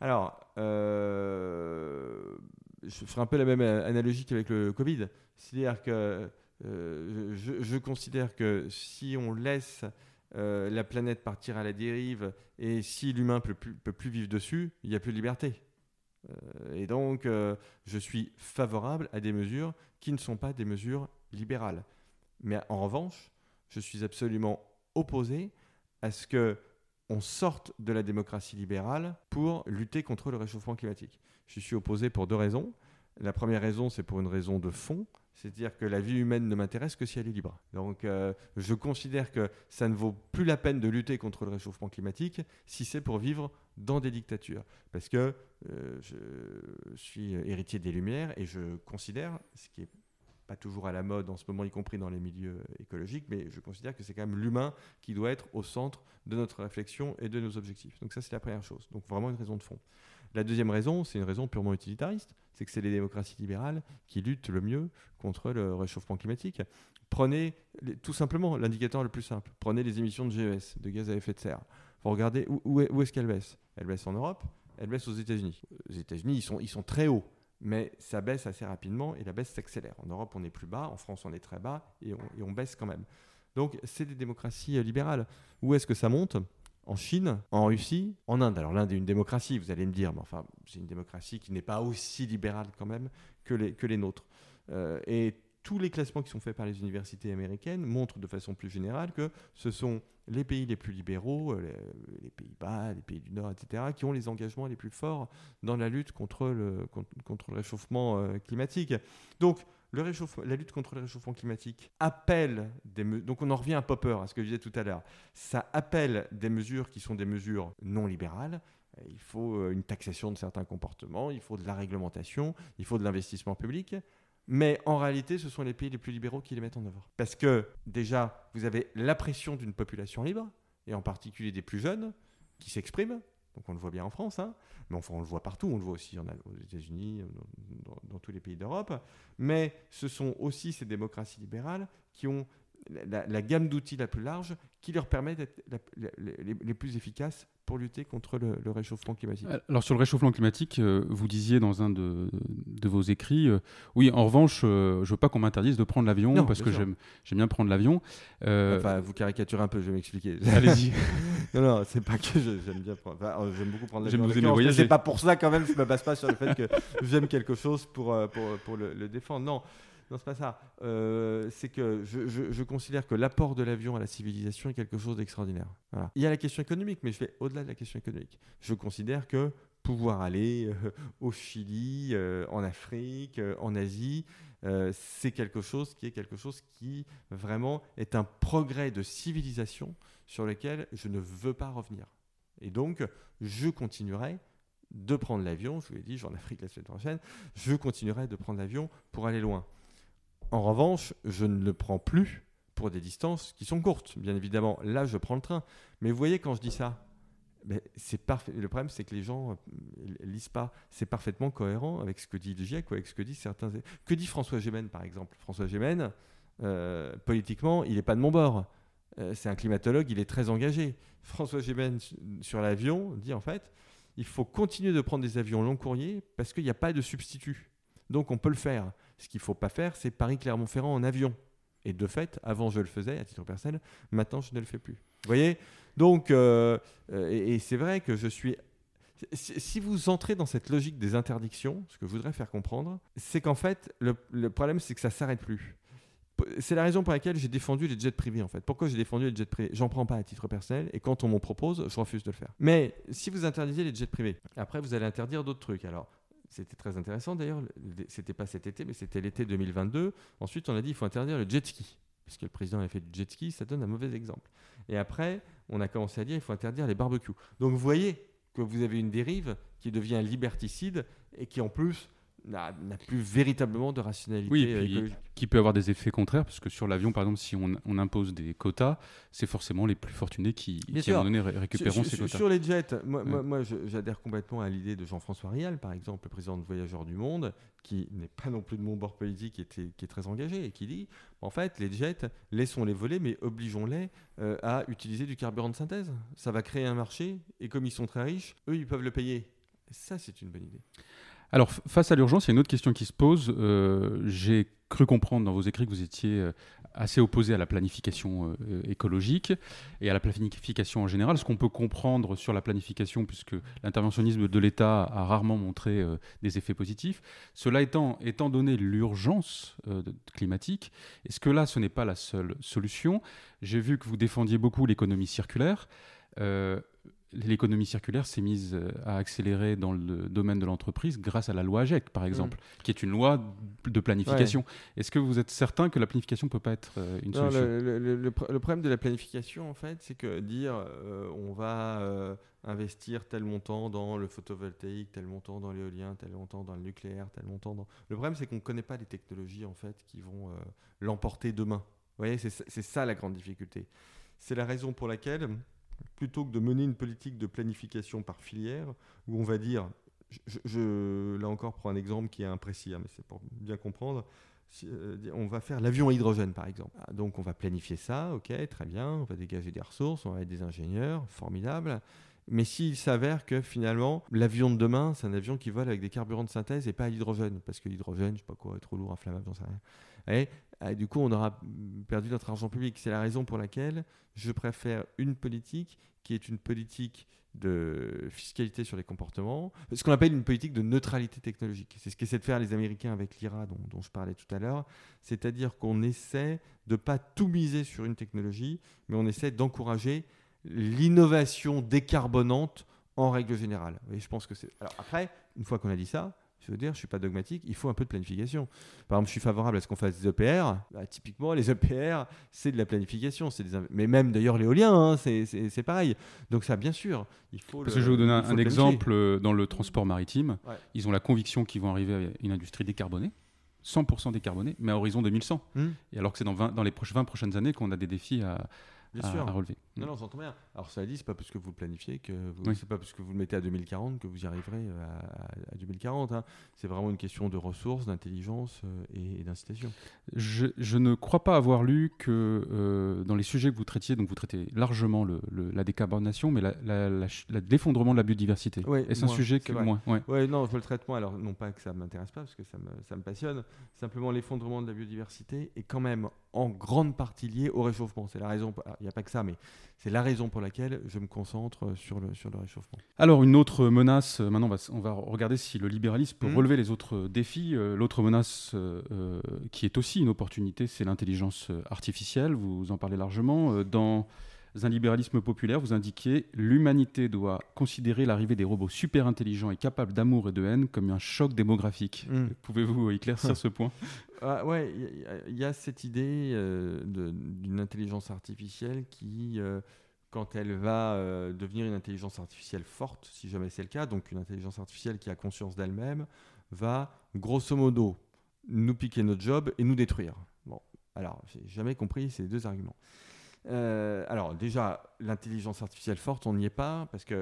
Alors, euh, je ferai un peu la même analogie qu'avec le Covid. C'est-à-dire que euh, je, considère que si on laisse euh, la planète partir à la dérive et si l'humain ne peut, peut, plus vivre dessus, il n'y a plus de liberté. et donc, je suis favorable à des mesures qui ne sont pas des mesures libérales. Mais en revanche, je suis absolument opposé à ce que on sorte de la démocratie libérale pour lutter contre le réchauffement climatique. Je suis opposé pour deux raisons. La première raison, c'est pour une raison de fond, c'est-à-dire que la vie humaine ne m'intéresse que si elle est libre. Donc euh, je considère que ça ne vaut plus la peine de lutter contre le réchauffement climatique si c'est pour vivre dans des dictatures. Parce que euh, je suis héritier des Lumières et je considère, ce qui est pas toujours à la mode en ce moment, y compris dans les milieux écologiques, mais je considère que c'est quand même l'humain qui doit être au centre de notre réflexion et de nos objectifs. Donc ça, c'est la première chose. Donc vraiment une raison de fond. La deuxième raison, c'est une raison purement utilitariste, c'est que c'est les démocraties libérales qui luttent le mieux contre le réchauffement climatique. Prenez tout simplement l'indicateur le plus simple. Prenez les émissions de GES, de gaz à effet de serre. Vous regardez où, où est-ce qu'elles baissent? Elles baissent en Europe, elles baissent aux États-Unis. Aux États-Unis, ils sont très hauts mais ça baisse assez rapidement et la baisse s'accélère. En Europe, on est plus bas, en France, on est très bas et on, baisse quand même. Donc, c'est des démocraties euh, libérales. Où est-ce que ça monte? En Chine, en Russie, en Inde. Alors, l'Inde est une démocratie, vous allez me dire, mais enfin, c'est une démocratie qui n'est pas aussi libérale quand même que les, que les nôtres. Euh, et tous les classements qui sont faits par les universités américaines montrent de façon plus générale que ce sont les pays les plus libéraux, euh, les, Pays-Bas, les pays du Nord, etc., qui ont les engagements les plus forts dans la lutte contre le, contre, le réchauffement euh, climatique. Donc, le la lutte contre le réchauffement climatique appelle des donc on en revient à Popper, à ce que je disais tout à l'heure, ça appelle des mesures qui sont des mesures non libérales, il faut une taxation de certains comportements, il faut de la réglementation, il faut de l'investissement public. Mais en réalité, ce sont les pays les plus libéraux qui les mettent en œuvre. Parce que déjà, vous avez la pression d'une population libre, et en particulier des plus jeunes, qui s'expriment. Donc on le voit bien en France, hein. mais enfin on le voit partout, on le voit aussi aux États-Unis, dans, tous les pays d'Europe. Mais ce sont aussi ces démocraties libérales qui ont la, gamme d'outils la plus large qui leur permet d'être les, plus efficaces pour lutter contre le, réchauffement climatique? Alors sur le réchauffement climatique, euh, vous disiez dans un de, vos écrits, euh, oui, en revanche, euh, je ne veux pas qu'on m'interdise de prendre l'avion parce que j'aime bien prendre l'avion. Enfin, vous caricaturez un peu, je vais m'expliquer. Allez-y. non, non, c'est pas que j'aime bien prendre. j'aime beaucoup prendre l'avion. J'aime vous voyager. C'est pas pour ça quand même, je me base pas sur le fait que j'aime quelque chose pour, pour, pour le, le défendre. Non. Non, c'est pas ça. Euh, c'est que je, considère que l'apport de l'avion à la civilisation est quelque chose d'extraordinaire. Il y a la question économique, mais je vais au-delà de la question économique. Je considère que pouvoir aller euh, au Chili, euh, en Afrique, en Asie, c'est quelque chose qui est quelque chose qui vraiment est un progrès de civilisation sur lequel je ne veux pas revenir. Et donc, je continuerai de prendre l'avion, je vous l'ai dit, je vais en Afrique la semaine prochaine, je continuerai de prendre l'avion pour aller loin. En revanche, je ne le prends plus pour des distances qui sont courtes. Bien évidemment, là, je prends le train. Mais vous voyez, quand je dis ça, c'est parfait. Le problème, c'est que les gens euh, lisent pas. C'est parfaitement cohérent avec ce que dit le GIEC ou avec ce que disent certains. Que dit François Gémen, par exemple François Gémen, euh, politiquement, il n'est pas de mon bord. Euh, c'est un climatologue, il est très engagé. François Gémen, sur l'avion, dit en fait il faut continuer de prendre des avions long courrier parce qu'il n'y a pas de substitut. Donc on peut le faire. Ce qu'il ne faut pas faire, c'est Paris-Clermont-Ferrand en avion. Et de fait, avant je le faisais à titre personnel, maintenant je ne le fais plus. Vous voyez? Donc, euh, euh, et, c'est vrai que je suis. Si vous entrez dans cette logique des interdictions, ce que je voudrais faire comprendre, c'est qu'en fait, le, problème, c'est que ça s'arrête plus. C'est la raison pour laquelle j'ai défendu les jets privés en fait. Pourquoi j'ai défendu les jets privés? J'en prends pas à titre personnel et quand on m'en propose, je refuse de le faire. Mais si vous interdisez les jets privés, après vous allez interdire d'autres trucs. Alors c'était très intéressant d'ailleurs. C'était pas cet été, mais c'était l'été 2022. Ensuite, on a dit qu'il faut interdire le jet ski. Puisque le président avait fait du jet ski, ça donne un mauvais exemple. Et après, on a commencé à dire qu'il faut interdire les barbecues. Donc vous voyez que vous avez une dérive qui devient liberticide et qui en plus n'a plus véritablement de rationalité. Oui, et puis, qui peut avoir des effets contraires, parce que sur l'avion, par exemple, si on, impose des quotas, c'est forcément les plus fortunés qui, qui à un moment donné, récupéreront ces quotas. Sur les jets, moi, moi, j'adhère complètement à l'idée de Jean-François Rial, par exemple, le président de Voyageurs du Monde, qui n'est pas non plus de mon bord politique, qui, était, qui est très engagé, et qui dit, en fait, les jets, laissons-les voler, mais obligeons-les euh, à utiliser du carburant de synthèse. Ça va créer un marché, et comme ils sont très riches, eux, ils peuvent le payer. ça, c'est une bonne idée. Alors, face à l'urgence, il y a une autre question qui se pose. Euh, j'ai cru comprendre dans vos écrits que vous étiez euh, assez opposé à la planification euh, écologique et à la planification en général. Ce qu'on peut comprendre sur la planification, puisque l'interventionnisme de l'État a rarement montré des effets positifs. Cela étant, étant donné l'urgence climatique, est-ce que là, ce n'est pas la seule solution? J'ai vu que vous défendiez beaucoup l'économie circulaire l'économie circulaire s'est mise euh, à accélérer dans le domaine de l'entreprise grâce à la loi AGEC, par exemple, mm. qui est une loi de planification. Est-ce que vous êtes certain que la planification ne peut pas être euh, une solution? le, problème de la planification, en fait, c'est que dire euh, on va investir tel montant dans le photovoltaïque, tel montant dans l'éolien, tel montant dans le nucléaire, tel montant dans... Le problème, c'est qu'on ne connaît pas les technologies, en fait, qui vont l'emporter demain. Vous voyez, c'est ça la grande difficulté. C'est la raison pour laquelle plutôt que de mener une politique de planification par filière, où on va dire, je, là encore prends un exemple qui est imprécis, hein, mais c'est pour bien comprendre, euh, on va faire l'avion à hydrogène par exemple. Ah, donc on va planifier ça, ok, très bien, on va dégager des ressources, on va être des ingénieurs, formidable. Mais s'il s'avère que finalement, l'avion de demain, c'est un avion qui vole avec des carburants de synthèse et pas à l'hydrogène, parce que l'hydrogène, je sais pas quoi, est trop lourd, inflammable, j'en sais rien. Ah, du coup, on aura perdu notre argent public. C'est la raison pour laquelle je préfère une politique qui est une politique de fiscalité sur les comportements, ce qu'on appelle une politique de neutralité technologique. C'est ce qu'essaient de faire les Américains avec l'IRA dont, dont, je parlais tout à l'heure, c'est-à-dire qu'on essaie de ne pas tout miser sur une technologie, mais on essaie d'encourager l'innovation décarbonante en règle générale. Et je pense que c'est. Alors après, une fois qu'on a dit ça, je veux dire, je suis pas dogmatique, il faut un peu de planification. Par exemple, je suis favorable à ce qu'on fasse des EPR. Bah, typiquement, les EPR, c'est de la planification. Des... Mais même d'ailleurs, l'éolien, hein, c'est pareil. Donc ça, bien sûr, il faut... Parce que je vais vous donner un, exemple euh, dans le transport maritime. Ils ont la conviction qu'ils vont arriver à une industrie décarbonée. 100% décarbonée, mais à horizon 2100. Hum. Et alors que c'est dans, dans les 20 prochaines années qu'on a des défis à, Bien sûr. à relever. Non, non, j'entends bien. Alors, ça dit, c'est pas parce que vous le planifiez que vous, c'est pas parce que vous le mettez à 2040 que vous y arriverez euh, à, 2040. Hein. C'est vraiment une question de ressources, d'intelligence euh, et, d'incitation. Je, je, ne crois pas avoir lu que euh, dans les sujets que vous traitiez, donc vous traitez largement le, la décarbonation, mais l'effondrement de la biodiversité. Est-ce un sujet que moins ouais. non, le traitement, alors non pas que ça m'intéresse pas, parce que ça me, ça me passionne, simplement l'effondrement de la biodiversité est quand même en grande partie lié au réchauffement. C'est la raison, il n'y a pas que ça, mais c'est la raison pour laquelle je me concentre sur le, sur le réchauffement. Alors, une autre menace, euh, maintenant on va, on va regarder si le libéralisme peut mmh. relever les autres défis. Euh, l'autre menace euh, qui est aussi une opportunité, c'est l'intelligence artificielle. Vous en parlez largement. Dans un libéralisme populaire, vous indiquez l'humanité doit considérer l'arrivée des robots super intelligents et capables d'amour et de haine comme un choc démographique. Hmm. Pouvez-vous éclaircir ce point? Ah, Ouais, il y, a cette idée euh, d'une intelligence artificielle qui, euh, quand elle va euh, devenir une intelligence artificielle forte, si jamais c'est le cas, donc une intelligence artificielle qui a conscience d'elle-même, va grosso modo nous piquer notre job et nous détruire. Bon, alors j'ai jamais compris ces deux arguments. Euh, alors déjà, l'intelligence artificielle forte, on n'y est pas, parce que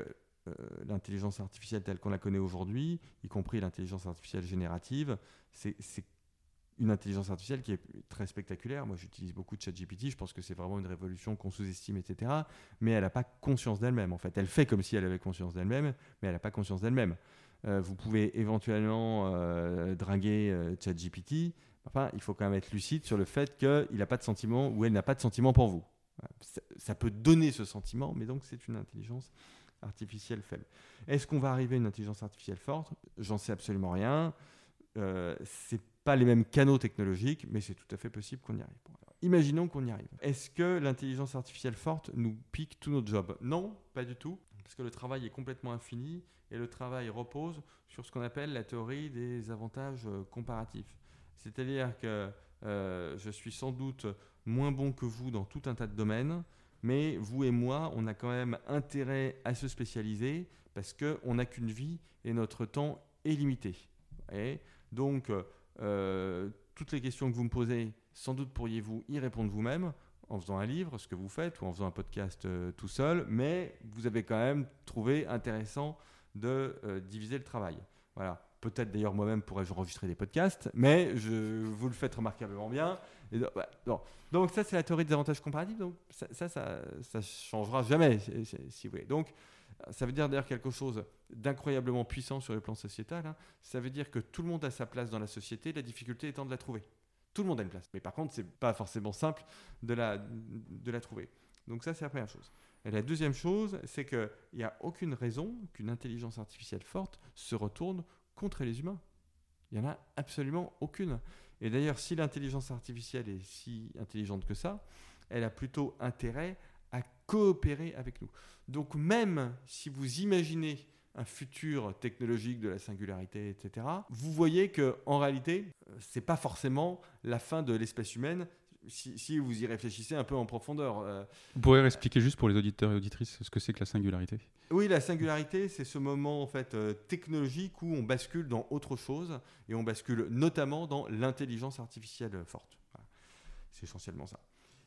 euh, l'intelligence artificielle telle qu'on la connaît aujourd'hui, y compris l'intelligence artificielle générative, c'est une intelligence artificielle qui est très spectaculaire. Moi, j'utilise beaucoup de ChatGPT. Je pense que c'est vraiment une révolution qu'on sous-estime, etc. Mais elle n'a pas conscience d'elle-même. En fait, elle fait comme si elle avait conscience d'elle-même, mais elle n'a pas conscience d'elle-même. Euh, vous pouvez éventuellement euh, draguer ChatGPT. Enfin, il faut quand même être lucide sur le fait qu'il n'a pas de sentiment ou elle n'a pas de sentiment pour vous. Ça, peut donner ce sentiment, mais donc c'est une intelligence artificielle faible. Est-ce qu'on va arriver à une intelligence artificielle forte? J'en sais absolument rien. Euh, c'est pas les mêmes canaux technologiques, mais c'est tout à fait possible qu'on y arrive. imaginons qu'on y arrive. Est-ce que l'intelligence artificielle forte nous pique tous nos jobs? Non, pas du tout, parce que le travail est complètement infini et le travail repose sur ce qu'on appelle la théorie des avantages euh, comparatifs. C'est-à-dire que euh, je suis sans doute moins bon que vous dans tout un tas de domaines, mais vous et moi, on a quand même intérêt à se spécialiser parce qu'on n'a qu'une vie et notre temps est limité. Et donc, euh, toutes les questions que vous me posez, sans doute pourriez-vous y répondre vous-même en faisant un livre, ce que vous faites, ou en faisant un podcast euh, tout seul, mais vous avez quand même trouvé intéressant de euh, diviser le travail. Voilà. Peut-être d'ailleurs moi-même pourrais-je enregistrer des podcasts, mais je, vous le faites remarquablement bien. Donc, ça, c'est la théorie des avantages comparatifs. Donc ça, ça, ça, changera jamais, si, vous voulez. Donc ça veut dire d'ailleurs quelque chose d'incroyablement puissant sur le plan sociétal. Hein. Ça veut dire que tout le monde a sa place dans la société, la difficulté étant de la trouver. Tout le monde a une place. Mais par contre, c'est pas forcément simple de la, de la trouver. Donc ça, c'est la première chose. Et la deuxième chose, c'est qu'il n'y a aucune raison qu'une intelligence artificielle forte se retourne contre les humains. Il n'y en a absolument aucune. Et d'ailleurs, si l'intelligence artificielle est si intelligente que ça, elle a plutôt intérêt à coopérer avec nous. Donc même si vous imaginez un futur technologique de la singularité, etc., vous voyez que en réalité, euh, c'est pas forcément la fin de l'espèce humaine, si, vous y réfléchissez un peu en profondeur. Euh, vous pourriez expliquer juste pour les auditeurs et auditrices ce que c'est que la singularité Oui, la singularité, c'est ce moment en fait euh, technologique où on bascule dans autre chose et on bascule notamment dans l'intelligence artificielle forte. C'est essentiellement ça.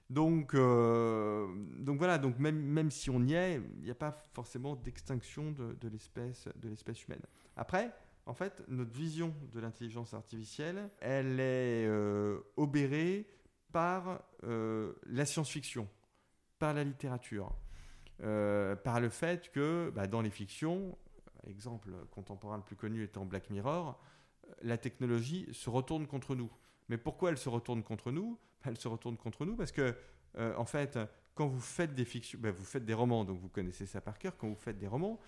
Donc, euh, donc voilà, donc même, même si on y est, il n'y a pas forcément d'extinction de, de l'espèce humaine. Après, en fait, notre vision de l'intelligence artificielle, elle est obérée par euh, la science-fiction, par la littérature, euh, par le fait que bah, dans les fictions, exemple contemporain le plus connu étant Black Mirror, euh, la technologie se retourne contre nous. Mais pourquoi elle se retourne contre nous? Elle se retourne contre nous parce que, en fait, quand vous faites des fictions, bah, vous faites des romans, donc vous connaissez ça par cœur, quand vous faites des romans,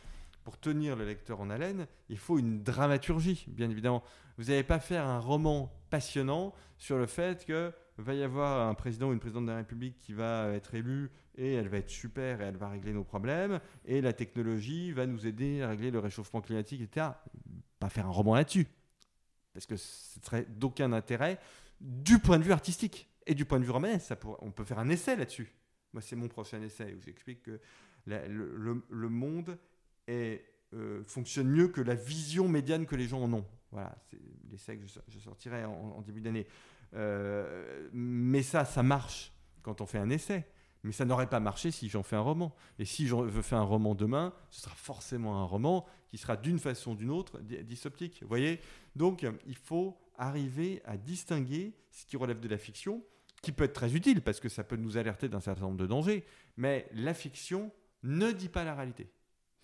pour tenir le lecteur en haleine, il faut une dramaturgie, bien évidemment. Vous n'allez pas faire un roman passionnant sur le fait que va y avoir un président ou une présidente de la République qui va être élu et elle va être super et elle va régler nos problèmes et la technologie va nous aider à régler le réchauffement climatique, etc. Pas faire un roman là-dessus. Parce que ce serait d'aucun intérêt du point de vue artistique et du point de vue romanesque. Ça on peut faire un essai là-dessus. Moi, c'est mon prochain essai où j'explique que le, monde euh, fonctionne mieux que la vision médiane que les gens en ont. Voilà, c'est l'essai que je, sortirai en, début d'année. Euh, mais ça, ça marche quand on fait un essai. Mais ça n'aurait pas marché si j'en fais un roman. Et si je veux faire un roman demain, ce sera forcément un roman qui sera d'une façon ou d'une autre dysoptique. Voyez? Donc, il faut arriver à distinguer ce qui relève de la fiction, qui peut être très utile parce que ça peut nous alerter d'un certain nombre de dangers, mais la fiction ne dit pas la réalité.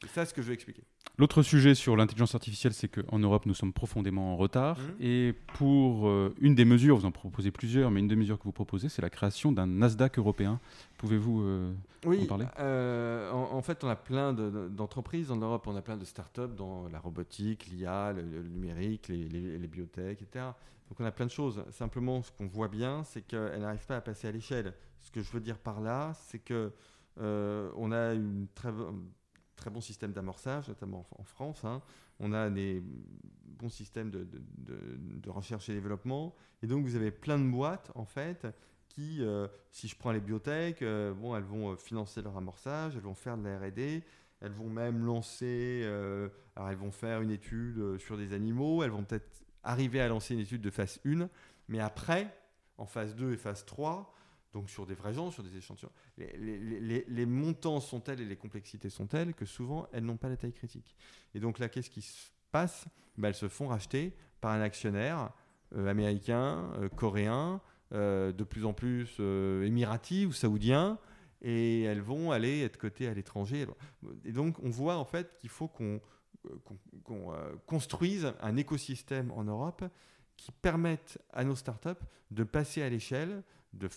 C'est ça ce que je veux expliquer. L'autre sujet sur l'intelligence artificielle, c'est qu'en Europe, nous sommes profondément en retard. Mmh. Et pour euh, une des mesures, vous en proposez plusieurs, mais une des mesures que vous proposez, c'est la création d'un Nasdaq européen. Pouvez-vous euh, en parler? euh, en, fait, on a plein d'entreprises en Europe, on a plein de startups dans la robotique, l'IA, le, numérique, les, les, biotech, etc. Donc on a plein de choses. Simplement, ce qu'on voit bien, c'est qu'elles n'arrivent pas à passer à l'échelle. Ce que je veux dire par là, c'est que on a une très très bon système d'amorçage, notamment en, France. Hein. On a des bons systèmes de, recherche et développement. Et donc, vous avez plein de boîtes, en fait, qui, euh, si je prends les biotech, euh, bon, elles vont euh, financer leur amorçage, elles vont faire de la RD, elles vont même lancer, alors elles vont faire une étude sur des animaux, elles vont peut-être arriver à lancer une étude de phase 1, mais après, en phase 2 et phase 3, donc sur des vrais gens, sur des échantillons. Les, montants sont tels et les complexités sont telles que souvent elles n'ont pas la taille critique. Et donc là, qu'est-ce qui se passe? Ben, Elles se font racheter par un actionnaire euh, américain, euh, coréen, euh, de plus en plus émirati ou saoudien, et elles vont aller être cotées à l'étranger. Et donc on voit en fait qu'il faut qu'on construise un écosystème en Europe qui permette à nos startups de passer à l'échelle, de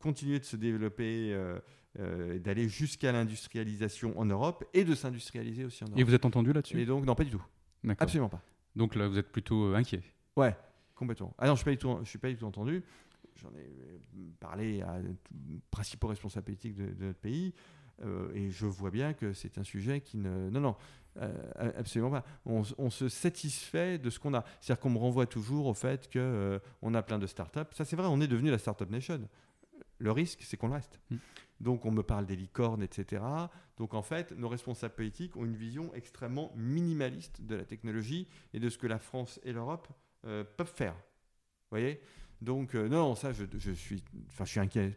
continuer de se développer, euh, euh, d'aller jusqu'à l'industrialisation en Europe et de s'industrialiser aussi en Europe. Et vous êtes entendu là-dessus? Et donc, non, pas du tout. Absolument pas. Donc là, vous êtes plutôt euh, inquiet? Ouais, complètement. Ah non, je ne suis, pas du tout entendu. J'en ai parlé à principaux responsables politiques de, notre pays. et je vois bien que c'est un sujet qui ne. Non, non, absolument pas. On, on, se satisfait de ce qu'on a. C'est-à-dire qu'on me renvoie toujours au fait qu'on on a plein de startups. Ça, c'est vrai, on est devenu la Startup Nation. Le risque, c'est qu'on le reste. Mm. Donc on me parle des licornes, etc. Donc en fait, nos responsables politiques ont une vision extrêmement minimaliste de la technologie et de ce que la France et l'Europe euh, peuvent faire. Vous voyez? Donc euh, non, ça je, suis, enfin je suis inquiet.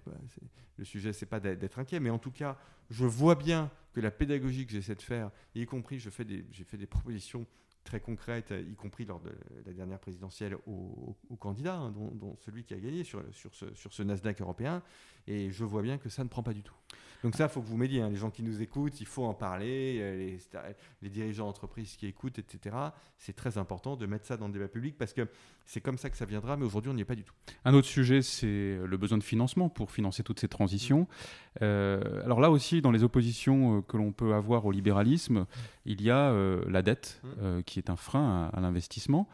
Le sujet c'est pas d'être inquiet, mais en tout cas, je vois bien que la pédagogie que j'essaie de faire, y compris je fais des, j'ai fait des propositions très concrètes, y compris lors de la dernière présidentielle aux, candidats, hein, dont, celui qui a gagné sur, ce, Nasdaq européen. Et je vois bien que ça ne prend pas du tout. Donc ça, il faut que vous m'aidiez. Hein. Les gens qui nous écoutent, il faut en parler. Euh, les, dirigeants d'entreprise qui écoutent, etc. C'est très important de mettre ça dans le débat public parce que c'est comme ça que ça viendra, mais aujourd'hui, on n'y est pas du tout. Un autre sujet, c'est le besoin de financement pour financer toutes ces transitions. Euh, alors là aussi, dans les oppositions euh, que l'on peut avoir au libéralisme, il y a la dette, mmh. qui est un frein à l'investissement.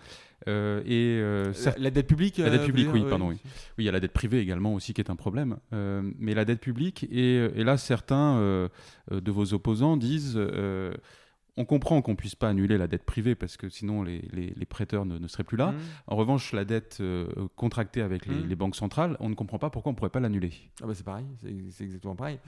Euh, et euh, la, dette publique La dette publique, oui, pardon. Oui. oui. il y a la dette privée également aussi qui est un problème. Euh, mais la dette publique, et, et là, certains de vos opposants disent on comprend qu'on ne puisse pas annuler la dette privée parce que sinon les, les, prêteurs ne, seraient plus là. Mmh. En revanche, la dette contractée avec mmh. les, banques centrales, on ne comprend pas pourquoi on ne pourrait pas l'annuler. Ah bah c'est pareil, c'est exactement pareil.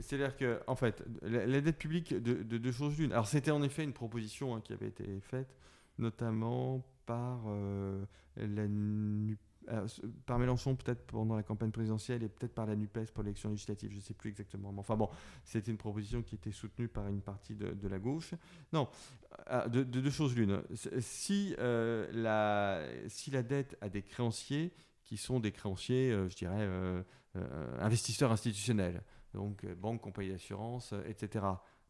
C'est-à-dire que, en fait, la, dette publique, de, deux choses l'une. Alors, c'était en effet une proposition hein, qui avait été faite, notamment par euh, la par Mélenchon peut-être pendant la campagne présidentielle et peut-être par la NUPES pour l'élection législative, je ne sais plus exactement. Mais enfin bon, c'était une proposition qui était soutenue par une partie de, la gauche. Non, ah, de, deux choses l'une. Si, euh, la, si la dette a des créanciers qui sont des créanciers, euh, je dirais, investisseurs institutionnels, donc banques, compagnies d'assurance, etc.,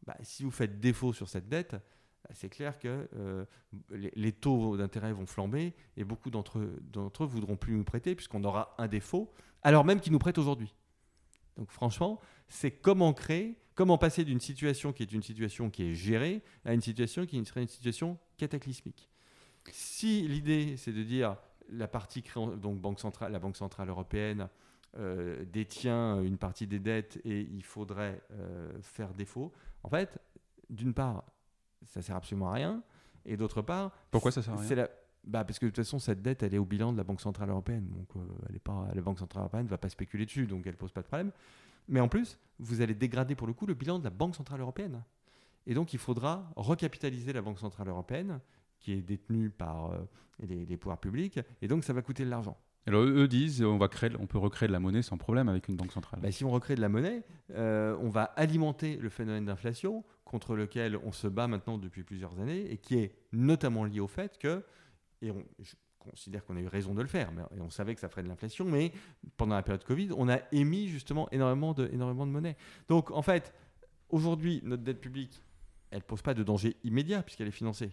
bah, si vous faites défaut sur cette dette, bah, c'est clair que euh, les, taux d'intérêt vont flamber et beaucoup d'entre eux, eux voudront plus nous prêter puisqu'on aura un défaut, alors même qu'ils nous prêtent aujourd'hui. Donc franchement, c'est comment créer, comment passer d'une situation qui est une situation qui est gérée à une situation qui serait une situation cataclysmique. Si l'idée c'est de dire la partie donc banque centrale, la Banque centrale européenne euh, détient une partie des dettes et il faudrait euh, faire défaut, en fait, d'une part, ça sert absolument à rien. Et d'autre part, pourquoi ça sert à rien bah parce que de toute façon, cette dette, elle est au bilan de la Banque Centrale Européenne. Donc, euh, elle est pas, la Banque Centrale Européenne ne va pas spéculer dessus, donc elle pose pas de problème. Mais en plus, vous allez dégrader pour le coup le bilan de la Banque Centrale Européenne. Et donc, il faudra recapitaliser la Banque Centrale Européenne, qui est détenue par euh, les, les pouvoirs publics, et donc ça va coûter de l'argent. Alors eux disent on va créer, on peut recréer de la monnaie sans problème avec une banque centrale. Bah, si on recrée de la monnaie, euh, on va alimenter le phénomène d'inflation contre lequel on se bat maintenant depuis plusieurs années et qui est notamment lié au fait que, et on, je considère qu'on a eu raison de le faire, mais, et on savait que ça ferait de l'inflation, mais pendant la période Covid, on a émis justement énormément de, énormément de monnaie. Donc en fait, aujourd'hui, notre dette publique, elle ne pose pas de danger immédiat puisqu'elle est financée.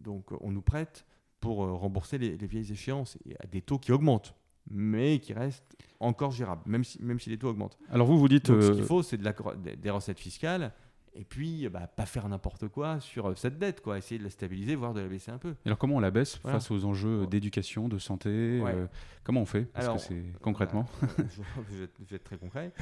Donc on nous prête pour euh, rembourser les, les vieilles échéances et à des taux qui augmentent, mais qui restent encore gérables, même si, même si les taux augmentent. Alors vous vous dites Donc, ce euh, qu'il faut, c'est de la, des recettes fiscales et puis bah, pas faire n'importe quoi sur euh, cette dette, quoi. essayer de la stabiliser, voire de la baisser un peu. alors comment on la baisse Voilà. face aux enjeux d'éducation, de santé Ouais. euh, Comment on fait? Parce Alors, que c'est concrètement. Bah, je, je vais être- très concret.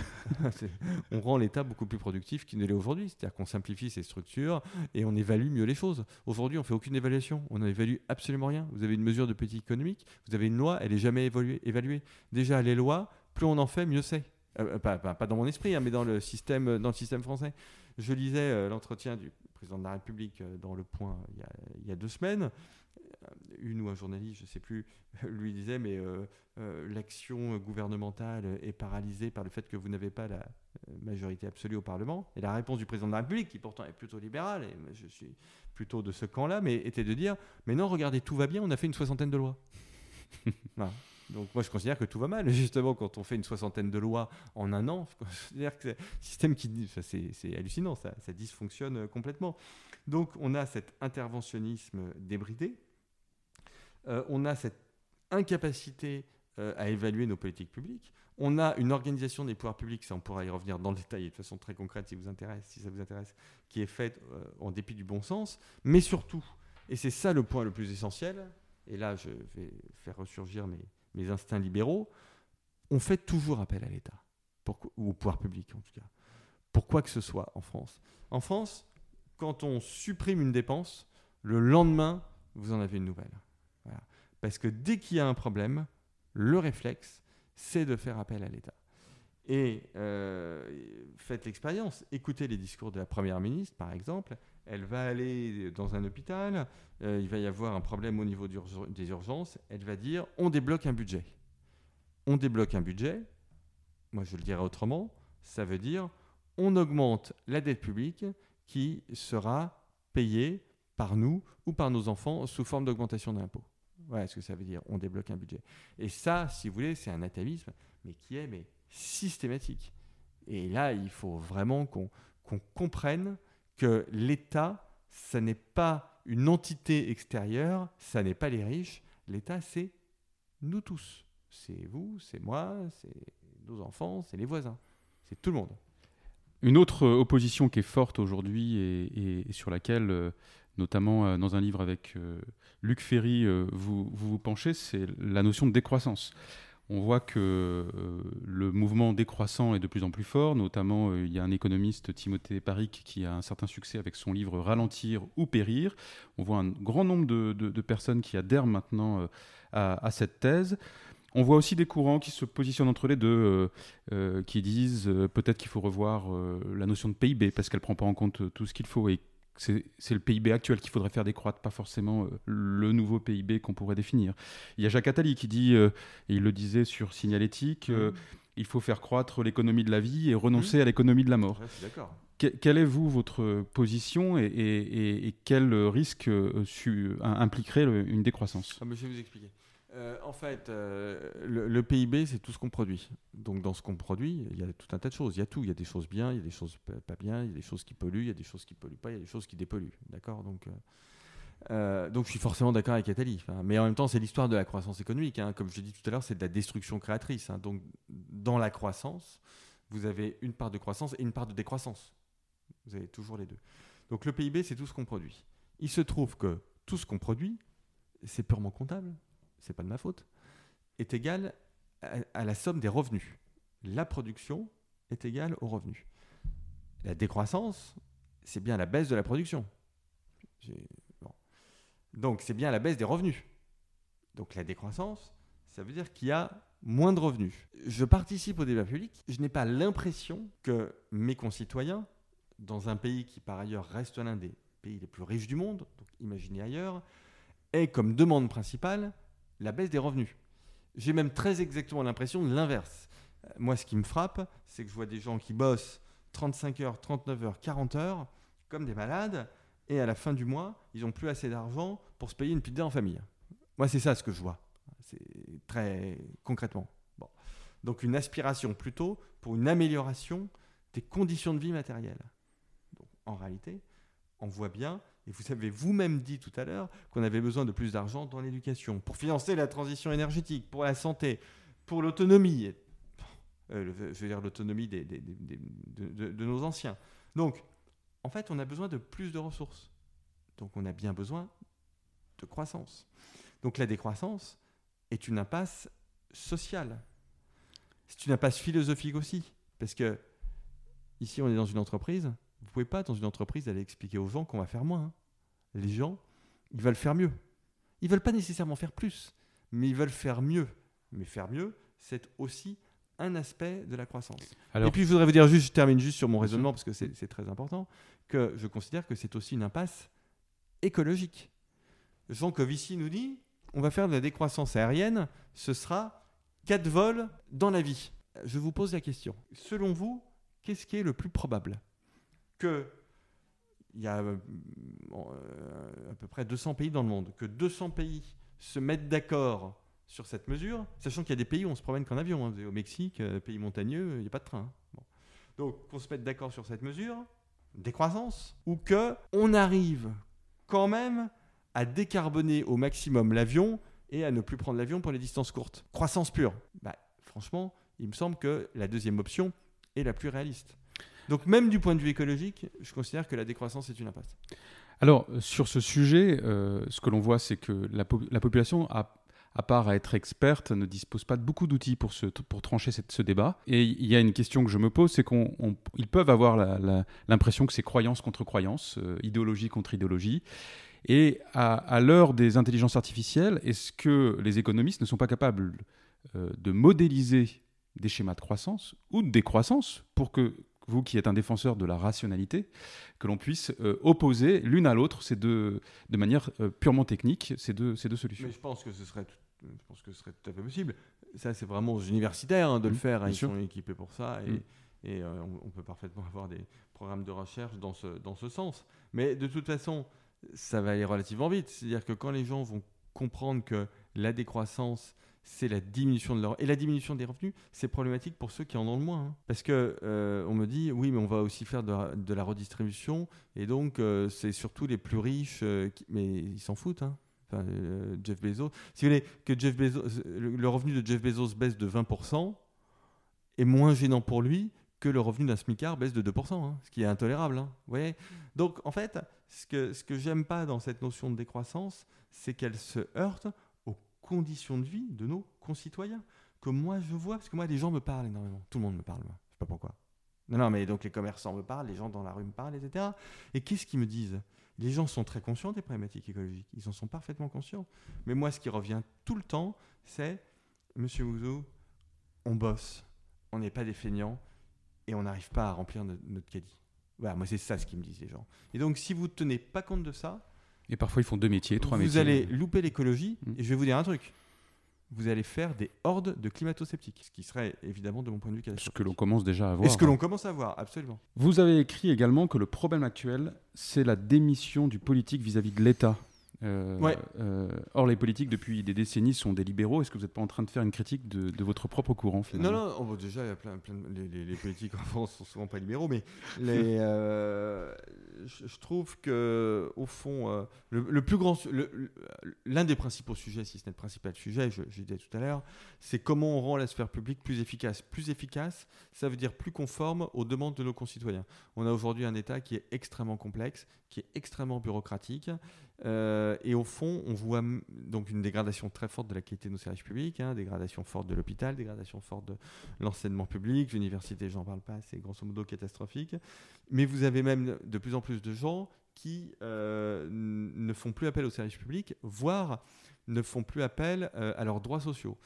On rend l'État beaucoup plus productif qu'il ne l'est aujourd'hui. C'est-à-dire qu'on simplifie ses structures et on évalue mieux les choses. Aujourd'hui, on fait aucune évaluation. On n'évalue absolument rien. Vous avez une mesure de politique économique, vous avez une loi, elle n'est jamais évaluée. Déjà, les lois, plus on en fait, mieux c'est. Euh, pas, pas- pas dans mon esprit, hein, mais dans le système, dans le système français. Je lisais euh, l'entretien du président de la République euh, dans Le Point il y a, il y a deux semaines. Euh, Une ou un journaliste, je ne sais plus, lui disait Mais euh, euh, l'action gouvernementale est paralysée par le fait que vous n'avez pas la euh, majorité absolue au Parlement. Et la réponse du président de la République, qui pourtant est plutôt libéral, et moi, je suis plutôt de ce camp-là, mais était de dire Mais non, regardez, tout va bien, on a fait une soixantaine de lois. Voilà. Donc moi je considère que tout va mal. Justement, quand on fait une soixantaine de lois en un an, je considère que c'est un système qui c'est hallucinant, ça, dysfonctionne euh, complètement. Donc on a cet interventionnisme débridé, Euh, on a cette incapacité euh, à évaluer nos politiques publiques. On a une organisation des pouvoirs publics, ça on pourra y revenir dans le détail et de façon très concrète si, vous intéresse, si ça vous intéresse, qui est faite en dépit du bon sens, mais surtout, et c'est ça le point le plus essentiel, et là je vais faire ressurgir mes, mes instincts libéraux, on fait toujours appel à l'État, ou au pouvoir public en tout cas, pour quoi que ce soit en France. En France, quand on supprime une dépense, le lendemain, vous en avez une nouvelle. Parce que dès qu'il y a un problème, le réflexe, c'est de faire appel à l'État. Et euh, faites l'expérience, écoutez les discours de la Première ministre, par exemple. Elle va aller dans un hôpital, euh, il va y avoir un problème au niveau des urgences, elle va dire on débloque un budget. On débloque un budget, moi je le dirais autrement, ça veut dire on augmente la dette publique qui sera payée par nous ou par nos enfants sous forme d'augmentation d'impôts. Voilà ce que ça veut dire, on débloque un budget. Et ça, si vous voulez, c'est un atavisme, mais qui est mais systématique. Et là, il faut vraiment qu'on comprenne que l'État, ça n'est pas une entité extérieure, ça n'est pas les riches. L'État, c'est nous tous. C'est vous, c'est moi, c'est nos enfants, c'est les voisins. C'est tout le monde. Une autre euh, opposition qui est forte aujourd'hui et, sur laquelle, euh, notamment euh, dans un livre avec Luc Ferry, vous vous penchez, c'est la notion de décroissance. On voit que euh, le mouvement décroissant est de plus en plus fort, notamment euh, il y a un économiste, Timothée Paric, qui a un certain succès avec son livre Ralentir ou périr. On voit un grand nombre de, personnes qui adhèrent maintenant euh, à, cette thèse. On voit aussi des courants qui se positionnent entre les deux, qui disent peut-être qu'il faut revoir la notion de PIB parce qu'elle ne prend pas en compte tout ce qu'il faut c'est le PIB actuel qu'il faudrait faire décroître, pas forcément euh, le nouveau PIB qu'on pourrait définir. Il y a Jacques Attali qui dit, euh, et il le disait sur Signalétique, euh, il faut faire croître l'économie de la vie et renoncer à l'économie de la mort. Ouais. Que- quelle est, vous, votre position et, et- et- et quel risque euh, su- impliquerait le- une décroissance? Ah, je vais vous expliquer. Euh, en fait, euh, le, PIB, c'est tout ce qu'on produit. Donc, dans ce qu'on produit, il y a tout un tas de choses. Il y a tout. Il y a des choses bien, il y a des choses pas bien, il y a des choses qui polluent, il y a des choses qui polluent pas, il y a des choses qui dépolluent. D'accord? Donc, euh, donc, je suis forcément d'accord avec. Enfin, mais en même temps, c'est l'histoire de la croissance économique. hein. Comme je l'ai dit tout à l'heure, c'est de la destruction créatrice. hein. Donc, dans la croissance, vous avez une part de croissance et une part de décroissance. Vous avez toujours les deux. Donc, le PIB, c'est tout ce qu'on produit. Il se trouve que tout ce qu'on produit, c'est purement comptable c'est pas de ma faute, est égal à, la somme des revenus. La production est égale aux revenus. La décroissance, c'est bien la baisse de la production. Donc c'est bien la baisse des revenus. Donc la décroissance, ça veut dire qu'il y a moins de revenus. Je participe au débat public, je n'ai pas l'impression que mes concitoyens, dans un pays qui par ailleurs reste l'un des pays les plus riches du monde, donc imaginez ailleurs, aient comme demande principale la baisse des revenus. J'ai même très exactement l'impression de l'inverse. Euh, Moi, ce qui me frappe, c'est que je vois des gens qui bossent 35 heures, 39 heures, 40 heures, comme des malades, et à la fin du mois, ils n'ont plus assez d'argent pour se payer une pizza en famille. Moi, c'est ça ce que je vois. C'est très concrètement. Donc une aspiration plutôt pour une amélioration des conditions de vie matérielles. En réalité, on voit bien, et vous avez vous-même dit tout à l'heure, qu'on avait besoin de plus d'argent dans l'éducation, pour financer la transition énergétique, pour la santé, pour l'autonomie, euh, je veux dire l'autonomie des- des- des- des- de, de- de nos anciens. Donc, en fait, on a besoin de plus de ressources. Donc, on a bien besoin de croissance. Donc, la décroissance est une impasse sociale. C'est une impasse philosophique aussi. Parce que, ici, on est dans une entreprise. Vous pouvez pas, dans une entreprise, aller expliquer aux gens qu'on va faire moins. hein. Les gens, ils veulent faire mieux. Ils veulent pas nécessairement faire plus, mais ils veulent faire mieux. Mais faire mieux, c'est aussi un aspect de la croissance. Alors- Et puis, je voudrais vous dire juste, je termine juste sur mon raisonnement, parce que c'est c'est très important, que je considère que c'est aussi une impasse écologique. Jean Covici nous dit, on va faire de la décroissance aérienne, ce sera 4 vols dans la vie. Je vous pose la question. Selon vous, qu'est-ce qui est le plus probable? Que il y a euh, euh, à peu près 200 pays dans le monde, que 200 pays se mettent d'accord sur cette mesure, sachant qu'il y a des pays où on se promène qu'en avion. hein. Au Mexique, euh, pays montagneux, il n'y a pas de train. hein. Donc, qu'on se mette d'accord sur cette mesure, décroissance, ou que on arrive quand même à décarboner au maximum l'avion et à ne plus prendre l'avion pour les distances courtes. Croissance pure. Bah, franchement, il me semble que la deuxième option est la plus réaliste. Donc même du point de vue écologique, je considère que la décroissance est une impasse. Alors, euh, sur ce sujet, euh, ce que l'on voit, c'est que la, po- la population, à, part à être experte, ne dispose pas de beaucoup d'outils pour, pour trancher cette- ce débat. Et il y a une question que je me pose, c'est qu'ils peuvent avoir l'impression que c'est croyance contre croyance, euh, idéologie contre idéologie. Et à, l'heure des intelligences artificielles, est-ce que les économistes ne sont pas capables de modéliser des schémas de croissance ou de décroissance pour que vous qui êtes un défenseur de la rationalité, que l'on puisse euh, opposer l'une à l'autre ces deux, de manière euh, purement technique ces deux, ces deux solutions. Mais je pense que ce serait, tout- je pense que ce serait tout à fait possible. Ça, c'est vraiment aux universitaires hein, de le Mhm, faire. hein, Ils sûr. sont équipés pour ça. Et, et, euh, on, on peut parfaitement avoir des programmes de recherche dans ce, dans ce sens. Mais de toute façon, ça va aller relativement vite. C'est-à-dire que quand les gens vont comprendre que la décroissance, c'est la diminution de leur... Et la diminution des revenus, c'est problématique pour ceux qui en ont le moins. hein. Parce que euh, on me dit, oui, mais on va aussi faire de, la- redistribution. Et donc, euh, c'est surtout les plus riches. euh, Mais ils s'en foutent. hein. Enfin, Jeff Bezos. Si vous voulez que Jeff Bezos, le, revenu de Jeff Bezos baisse de 20%, est moins gênant pour lui que le revenu d'un smicard baisse de 2%, hein, ce qui est intolérable. hein. Vous voyez Donc, en fait, ce que, ce que j'aime pas dans cette notion de décroissance, c'est qu'elle se heurte conditions de vie de nos concitoyens. Que moi, je vois, parce que moi, les gens me parlent énormément. Tout le monde me parle, moi. Je sais pas pourquoi. Non, non, mais donc les commerçants me parlent, les gens dans la rue me parlent, etc. Et qu'est-ce qu'ils me disent? Les gens sont très conscients des problématiques écologiques. Ils en sont parfaitement conscients. Mais moi, ce qui revient tout le temps, c'est Monsieur Ouzou, on bosse, on n'est pas des feignants et on n'arrive pas à remplir notre, notre caddie. Voilà, moi, c'est ça ce qu'ils me disent, les gens. Et donc, si vous ne tenez pas compte de ça, Et parfois, ils font deux métiers, trois vous métiers. allez louper l'écologie. Mm. Et je vais vous dire un truc. Vous allez faire des hordes de climato-sceptiques, ce qui serait évidemment, de mon point de vue, Ce catastrophique. que l'on commence déjà à voir. Et ce que l'on commence à voir, absolument. Vous avez écrit également que le problème actuel, c'est la démission du politique vis-à-vis de l'État. Euh, Ouais. euh, or, les politiques, depuis des décennies, sont des libéraux. Est-ce que vous n'êtes pas en train de faire une critique de, de votre propre courant, Non, finalement non, bon, déjà, il y a plein, plein de- les, les- les politiques en France sont souvent pas libéraux, mais les, euh, je, je trouve que au fond, le, le plus grand, l'un des principaux sujets, si ce n'est le principal sujet, je, je disais tout à l'heure, c'est comment on rend la sphère publique plus efficace. Plus efficace, ça veut dire plus conforme aux demandes de nos concitoyens. On a aujourd'hui un État qui est extrêmement complexe, qui est extrêmement bureaucratique, euh, et au fond, on voit donc une dégradation très forte de la qualité de nos services publics, hein, dégradation forte de l'hôpital, dégradation forte de l'enseignement public, l'université, j'en parle pas, c'est grosso modo catastrophique. Mais vous avez même de plus en plus de gens qui euh, ne font plus appel au service public, voire ne font plus appel à leurs droits sociaux.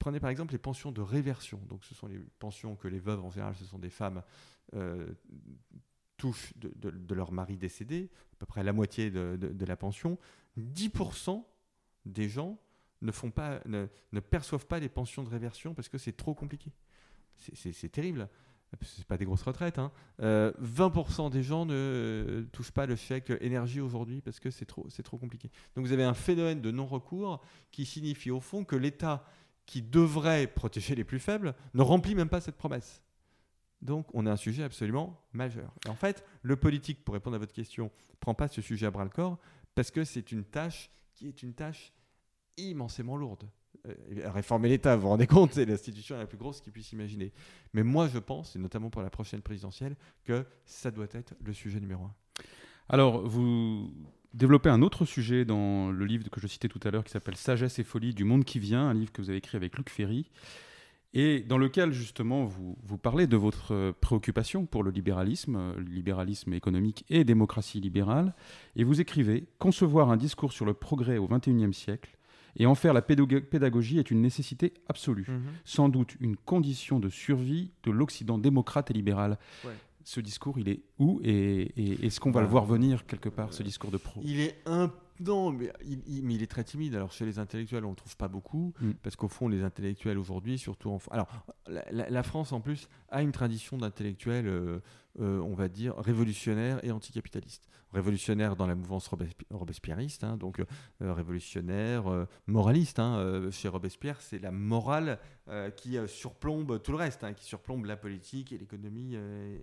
Prenez par exemple les pensions de réversion. Donc, ce sont les pensions que les veuves, en général, ce sont des femmes, touchent de, leur mari décédé, à peu près la moitié de, la pension. 10% des gens ne, perçoivent pas les pensions de réversion parce que c'est trop compliqué. C'est terrible. C'est pas des grosses retraites. Hein. 20% euh, des gens ne touchent pas le chèque énergie aujourd'hui parce que c'est trop compliqué. Donc vous avez un phénomène de non-recours qui signifie au fond que l'État, qui devrait protéger les plus faibles, ne remplit même pas cette promesse. Donc on a un sujet absolument majeur. Et en fait, le politique, pour répondre à votre question, prend pas ce sujet à bras le corps parce que c'est une tâche qui est une tâche immensément lourde. Euh, réformer l'État, vous vous rendez compte, c'est l'institution la plus grosse qu'il puisse imaginer. Mais moi, je pense, et notamment pour la prochaine présidentielle, que ça doit être le sujet numéro un. Alors, vous développez un autre sujet dans le livre que je citais tout à l'heure qui s'appelle Sagesse et folie du monde qui vient, un livre que vous avez écrit avec Luc Ferry, et dans lequel justement vous, vous parlez de votre préoccupation pour le libéralisme, le libéralisme économique et démocratie libérale, et vous écrivez Concevoir un discours sur le progrès au XXIe siècle et en faire la pédagogie est une nécessité absolue, mhm. sans doute une condition de survie de l'Occident démocrate et libéral. Ce discours, il est où Et, est-ce qu'on va le voir venir quelque part, ce discours de pro Il est un non, mais il, mais il, est très timide. Alors chez les intellectuels, on ne trouve pas beaucoup, mm. parce qu'au fond, les intellectuels aujourd'hui, surtout en Alors, la, France, en plus, a une tradition d'intellectuels, euh, euh, on va dire, révolutionnaires et anticapitalistes révolutionnaire dans la mouvance robespierriste, hein, donc euh, révolutionnaire, euh, moraliste. Hein, chez Robespierre, c'est la morale qui surplombe tout le reste, hein, qui surplombe la politique et l'économie,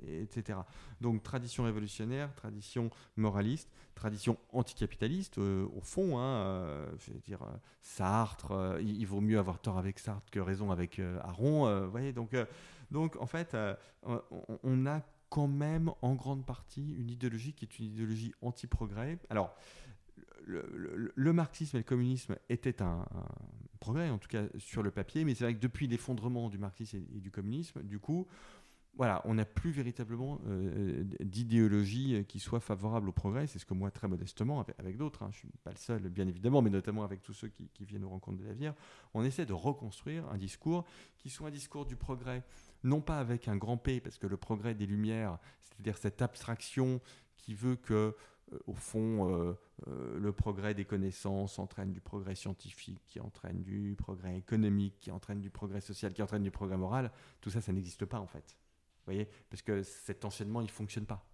etc. Donc tradition révolutionnaire, tradition moraliste, tradition anticapitaliste, au fond, je veux dire, Sartre, il, vaut mieux avoir tort avec Sartre que raison avec Aron. voyez, donc, en fait, on a quand même en grande partie une idéologie qui est une idéologie anti-progrès. Alors, le, marxisme et le communisme étaient un, progrès, en tout cas sur le papier, mais c'est vrai que depuis l'effondrement du marxisme et, du communisme, du coup, voilà, on n'a plus véritablement euh, d'idéologie qui soit favorable au progrès. C'est ce que moi, très modestement, avec, d'autres, hein, je ne suis pas le seul, bien évidemment, mais notamment avec tous ceux qui, viennent aux rencontres de l'avenir, on essaie de reconstruire un discours qui soit un discours du progrès non pas avec un grand P, parce que le progrès des Lumières, c'est-à-dire cette abstraction qui veut que, euh, au fond, euh, euh, le progrès des connaissances entraîne du progrès scientifique, qui entraîne du progrès économique, qui entraîne du progrès social, qui entraîne du progrès moral, tout ça, ça n'existe pas en fait. Vous voyez Parce que cet enchaînement, il ne fonctionne pas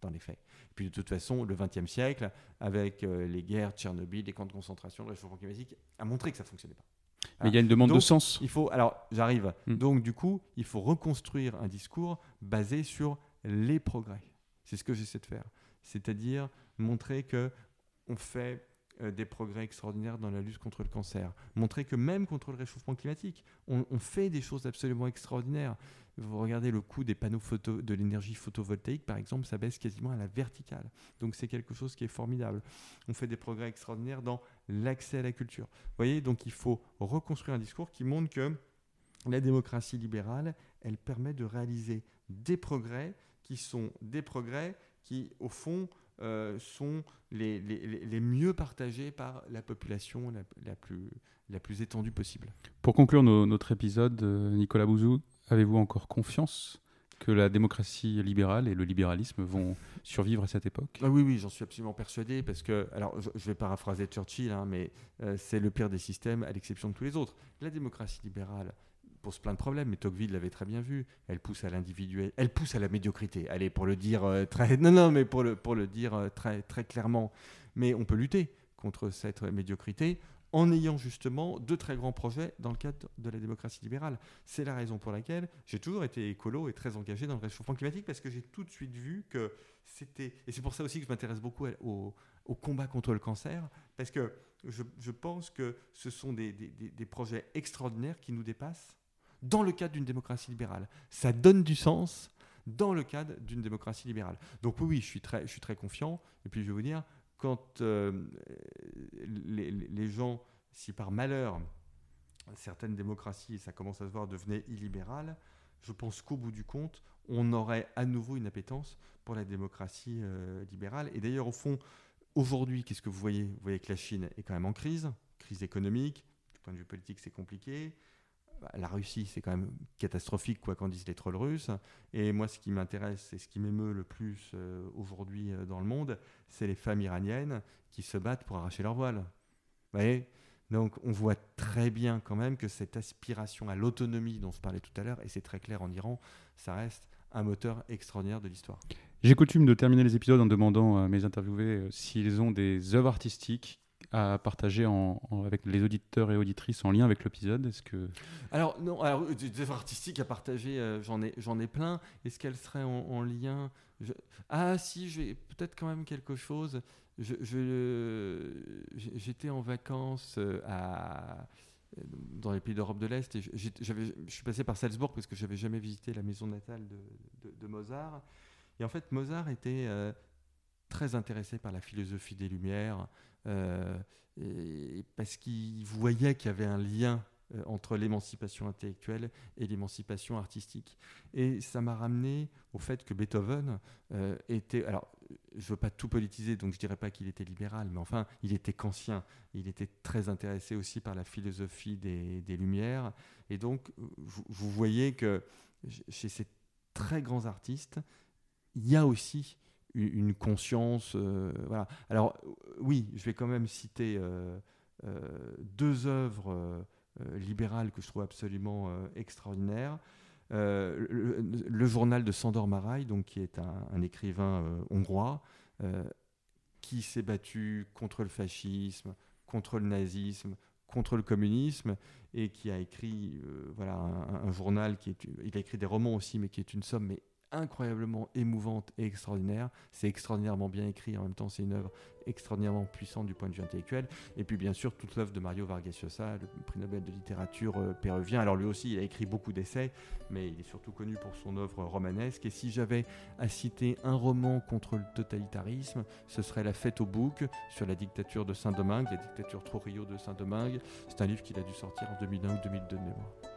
dans les faits. Et puis de toute façon, le XXe siècle, avec les guerres, Tchernobyl, les camps de concentration, le réchauffement climatique, a montré que ça ne fonctionnait pas. Mais il y a une demande de sens. Il faut, alors j'arrive. Hmm. Donc du coup, il faut reconstruire un discours basé sur les progrès. C'est ce que j'essaie de faire. C'est-à-dire montrer que on fait euh, des progrès extraordinaires dans la lutte contre le cancer. Montrer que même contre le réchauffement climatique, on, fait des choses absolument extraordinaires. Vous regardez le coût des panneaux de l'énergie photovoltaïque, par exemple, ça baisse quasiment à la verticale. Donc c'est quelque chose qui est formidable. On fait des progrès extraordinaires dans l'accès à la culture. Vous voyez, donc il faut reconstruire un discours qui montre que la démocratie libérale, elle permet de réaliser des progrès qui sont des progrès qui, au fond, euh, sont les, les, mieux partagés par la population la, plus, la plus étendue possible. Pour conclure notre épisode, euh, Nicolas Bouzou, Avez-vous encore confiance que la démocratie libérale et le libéralisme vont survivre à cette époque? Ah Oui, oui, j'en suis absolument persuadé parce que, alors je, vais paraphraser Churchill, hein, mais euh, c'est le pire des systèmes à l'exception de tous les autres. La démocratie libérale pose plein de problèmes, mais Tocqueville l'avait très bien vu. Elle pousse à l'individuel, elle pousse à la médiocrité. Allez, pour le dire euh, très, non, non, mais pour le pour le dire euh, très très clairement. Mais on peut lutter contre cette médiocrité en ayant justement deux très grands projets dans le cadre de la démocratie libérale. C'est la raison pour laquelle j'ai toujours été écolo et très engagé dans le réchauffement climatique parce que j'ai tout de suite vu que c'était... Et c'est pour ça aussi que je m'intéresse beaucoup au, combat contre le cancer parce que je, pense que ce sont des, des, projets extraordinaires qui nous dépassent dans le cadre d'une démocratie libérale. Ça donne du sens dans le cadre d'une démocratie libérale. Donc oui, je suis très, je suis très confiant. Et puis je vais vous dire, quand euh, les, gens, si par malheur, certaines démocraties, ça commence à se voir, devenaient illibérales, je pense qu'au bout du compte, on aurait à nouveau une appétence pour la démocratie euh, libérale. Et d'ailleurs, au fond, aujourd'hui, qu'est-ce que vous voyez? Vous voyez que la Chine est quand même en crise, crise économique, du point de vue politique, c'est compliqué. Bah, la Russie, c'est quand même catastrophique, quoi qu'en disent les trolls russes. Et moi, ce qui m'intéresse et ce qui m'émeut le plus euh, aujourd'hui euh, dans le monde, c'est les femmes iraniennes qui se battent pour arracher leur voile. Vous voyez? Donc on voit très bien quand même que cette aspiration à l'autonomie dont on se parlait tout à l'heure, et c'est très clair en Iran, ça reste un moteur extraordinaire de l'histoire. J'ai coutume de terminer les épisodes en demandant à mes interviewés euh, s'ils ont des œuvres artistiques à partager avec les auditeurs et auditrices en lien avec l'épisode Est-ce que alors non, alors euh, des œuvres artistiques à partager, euh, j'en ai j'en ai plein. Est-ce qu'elles seraient en, lien? Ah si, j'ai peut-être quand même quelque chose. Je, j'étais en vacances à dans les pays d'Europe de l'Est. Et je suis passé par Salzbourg parce que j'avais jamais visité la maison natale de, Mozart. Et en fait, Mozart était euh, très intéressé par la philosophie des Lumières euh, parce qu'il voyait qu'il y avait un lien euh, entre l'émancipation intellectuelle et l'émancipation artistique. Et ça m'a ramené au fait que Beethoven était... Alors, je ne veux pas tout politiser, donc je ne dirais pas qu'il était libéral, mais enfin, il était kantien. Il était très intéressé aussi par la philosophie des, Lumières. Et donc, vous, voyez que chez ces très grands artistes, il y a aussi une, conscience. Euh, voilà. Alors, oui, je vais quand même citer euh, euh, deux œuvres libérales que je trouve absolument extraordinaires. Euh, le, journal de Sandor Marai, donc, qui est un, écrivain euh, hongrois, euh, qui s'est battu contre le fascisme, contre le nazisme, contre le communisme, et qui a écrit voilà, un, journal, qui est, il a écrit des romans aussi, mais qui est une somme mais incroyablement émouvante et extraordinaire. C'est extraordinairement bien écrit, en même temps c'est une œuvre extraordinairement puissante du point de vue intellectuel. Et puis bien sûr toute l'œuvre de Mario Vargas Llosa, le prix Nobel de littérature euh, péruvien. Alors lui aussi il a écrit beaucoup d'essais, mais il est surtout connu pour son œuvre romanesque. Et si j'avais à citer un roman contre le totalitarisme, ce serait La Fête au bouc sur la dictature de Saint-Domingue, la dictature Trujillo de Saint-Domingue. C'est un livre qu'il a dû sortir en 2001 ou 2002 de mémoire.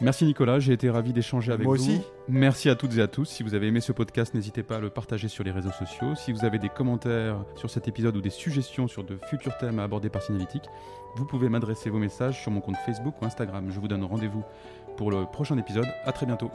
Merci Nicolas, j'ai été ravi d'échanger avec vous. Moi aussi. Merci à toutes et à tous. Si vous avez aimé ce podcast, n'hésitez pas à le partager sur les réseaux sociaux. Si vous avez des commentaires sur cet épisode ou des suggestions sur de futurs thèmes à aborder par Signalytique, vous pouvez m'adresser vos messages sur mon compte Facebook ou Instagram. Je vous donne rendez-vous pour le prochain épisode. À très bientôt.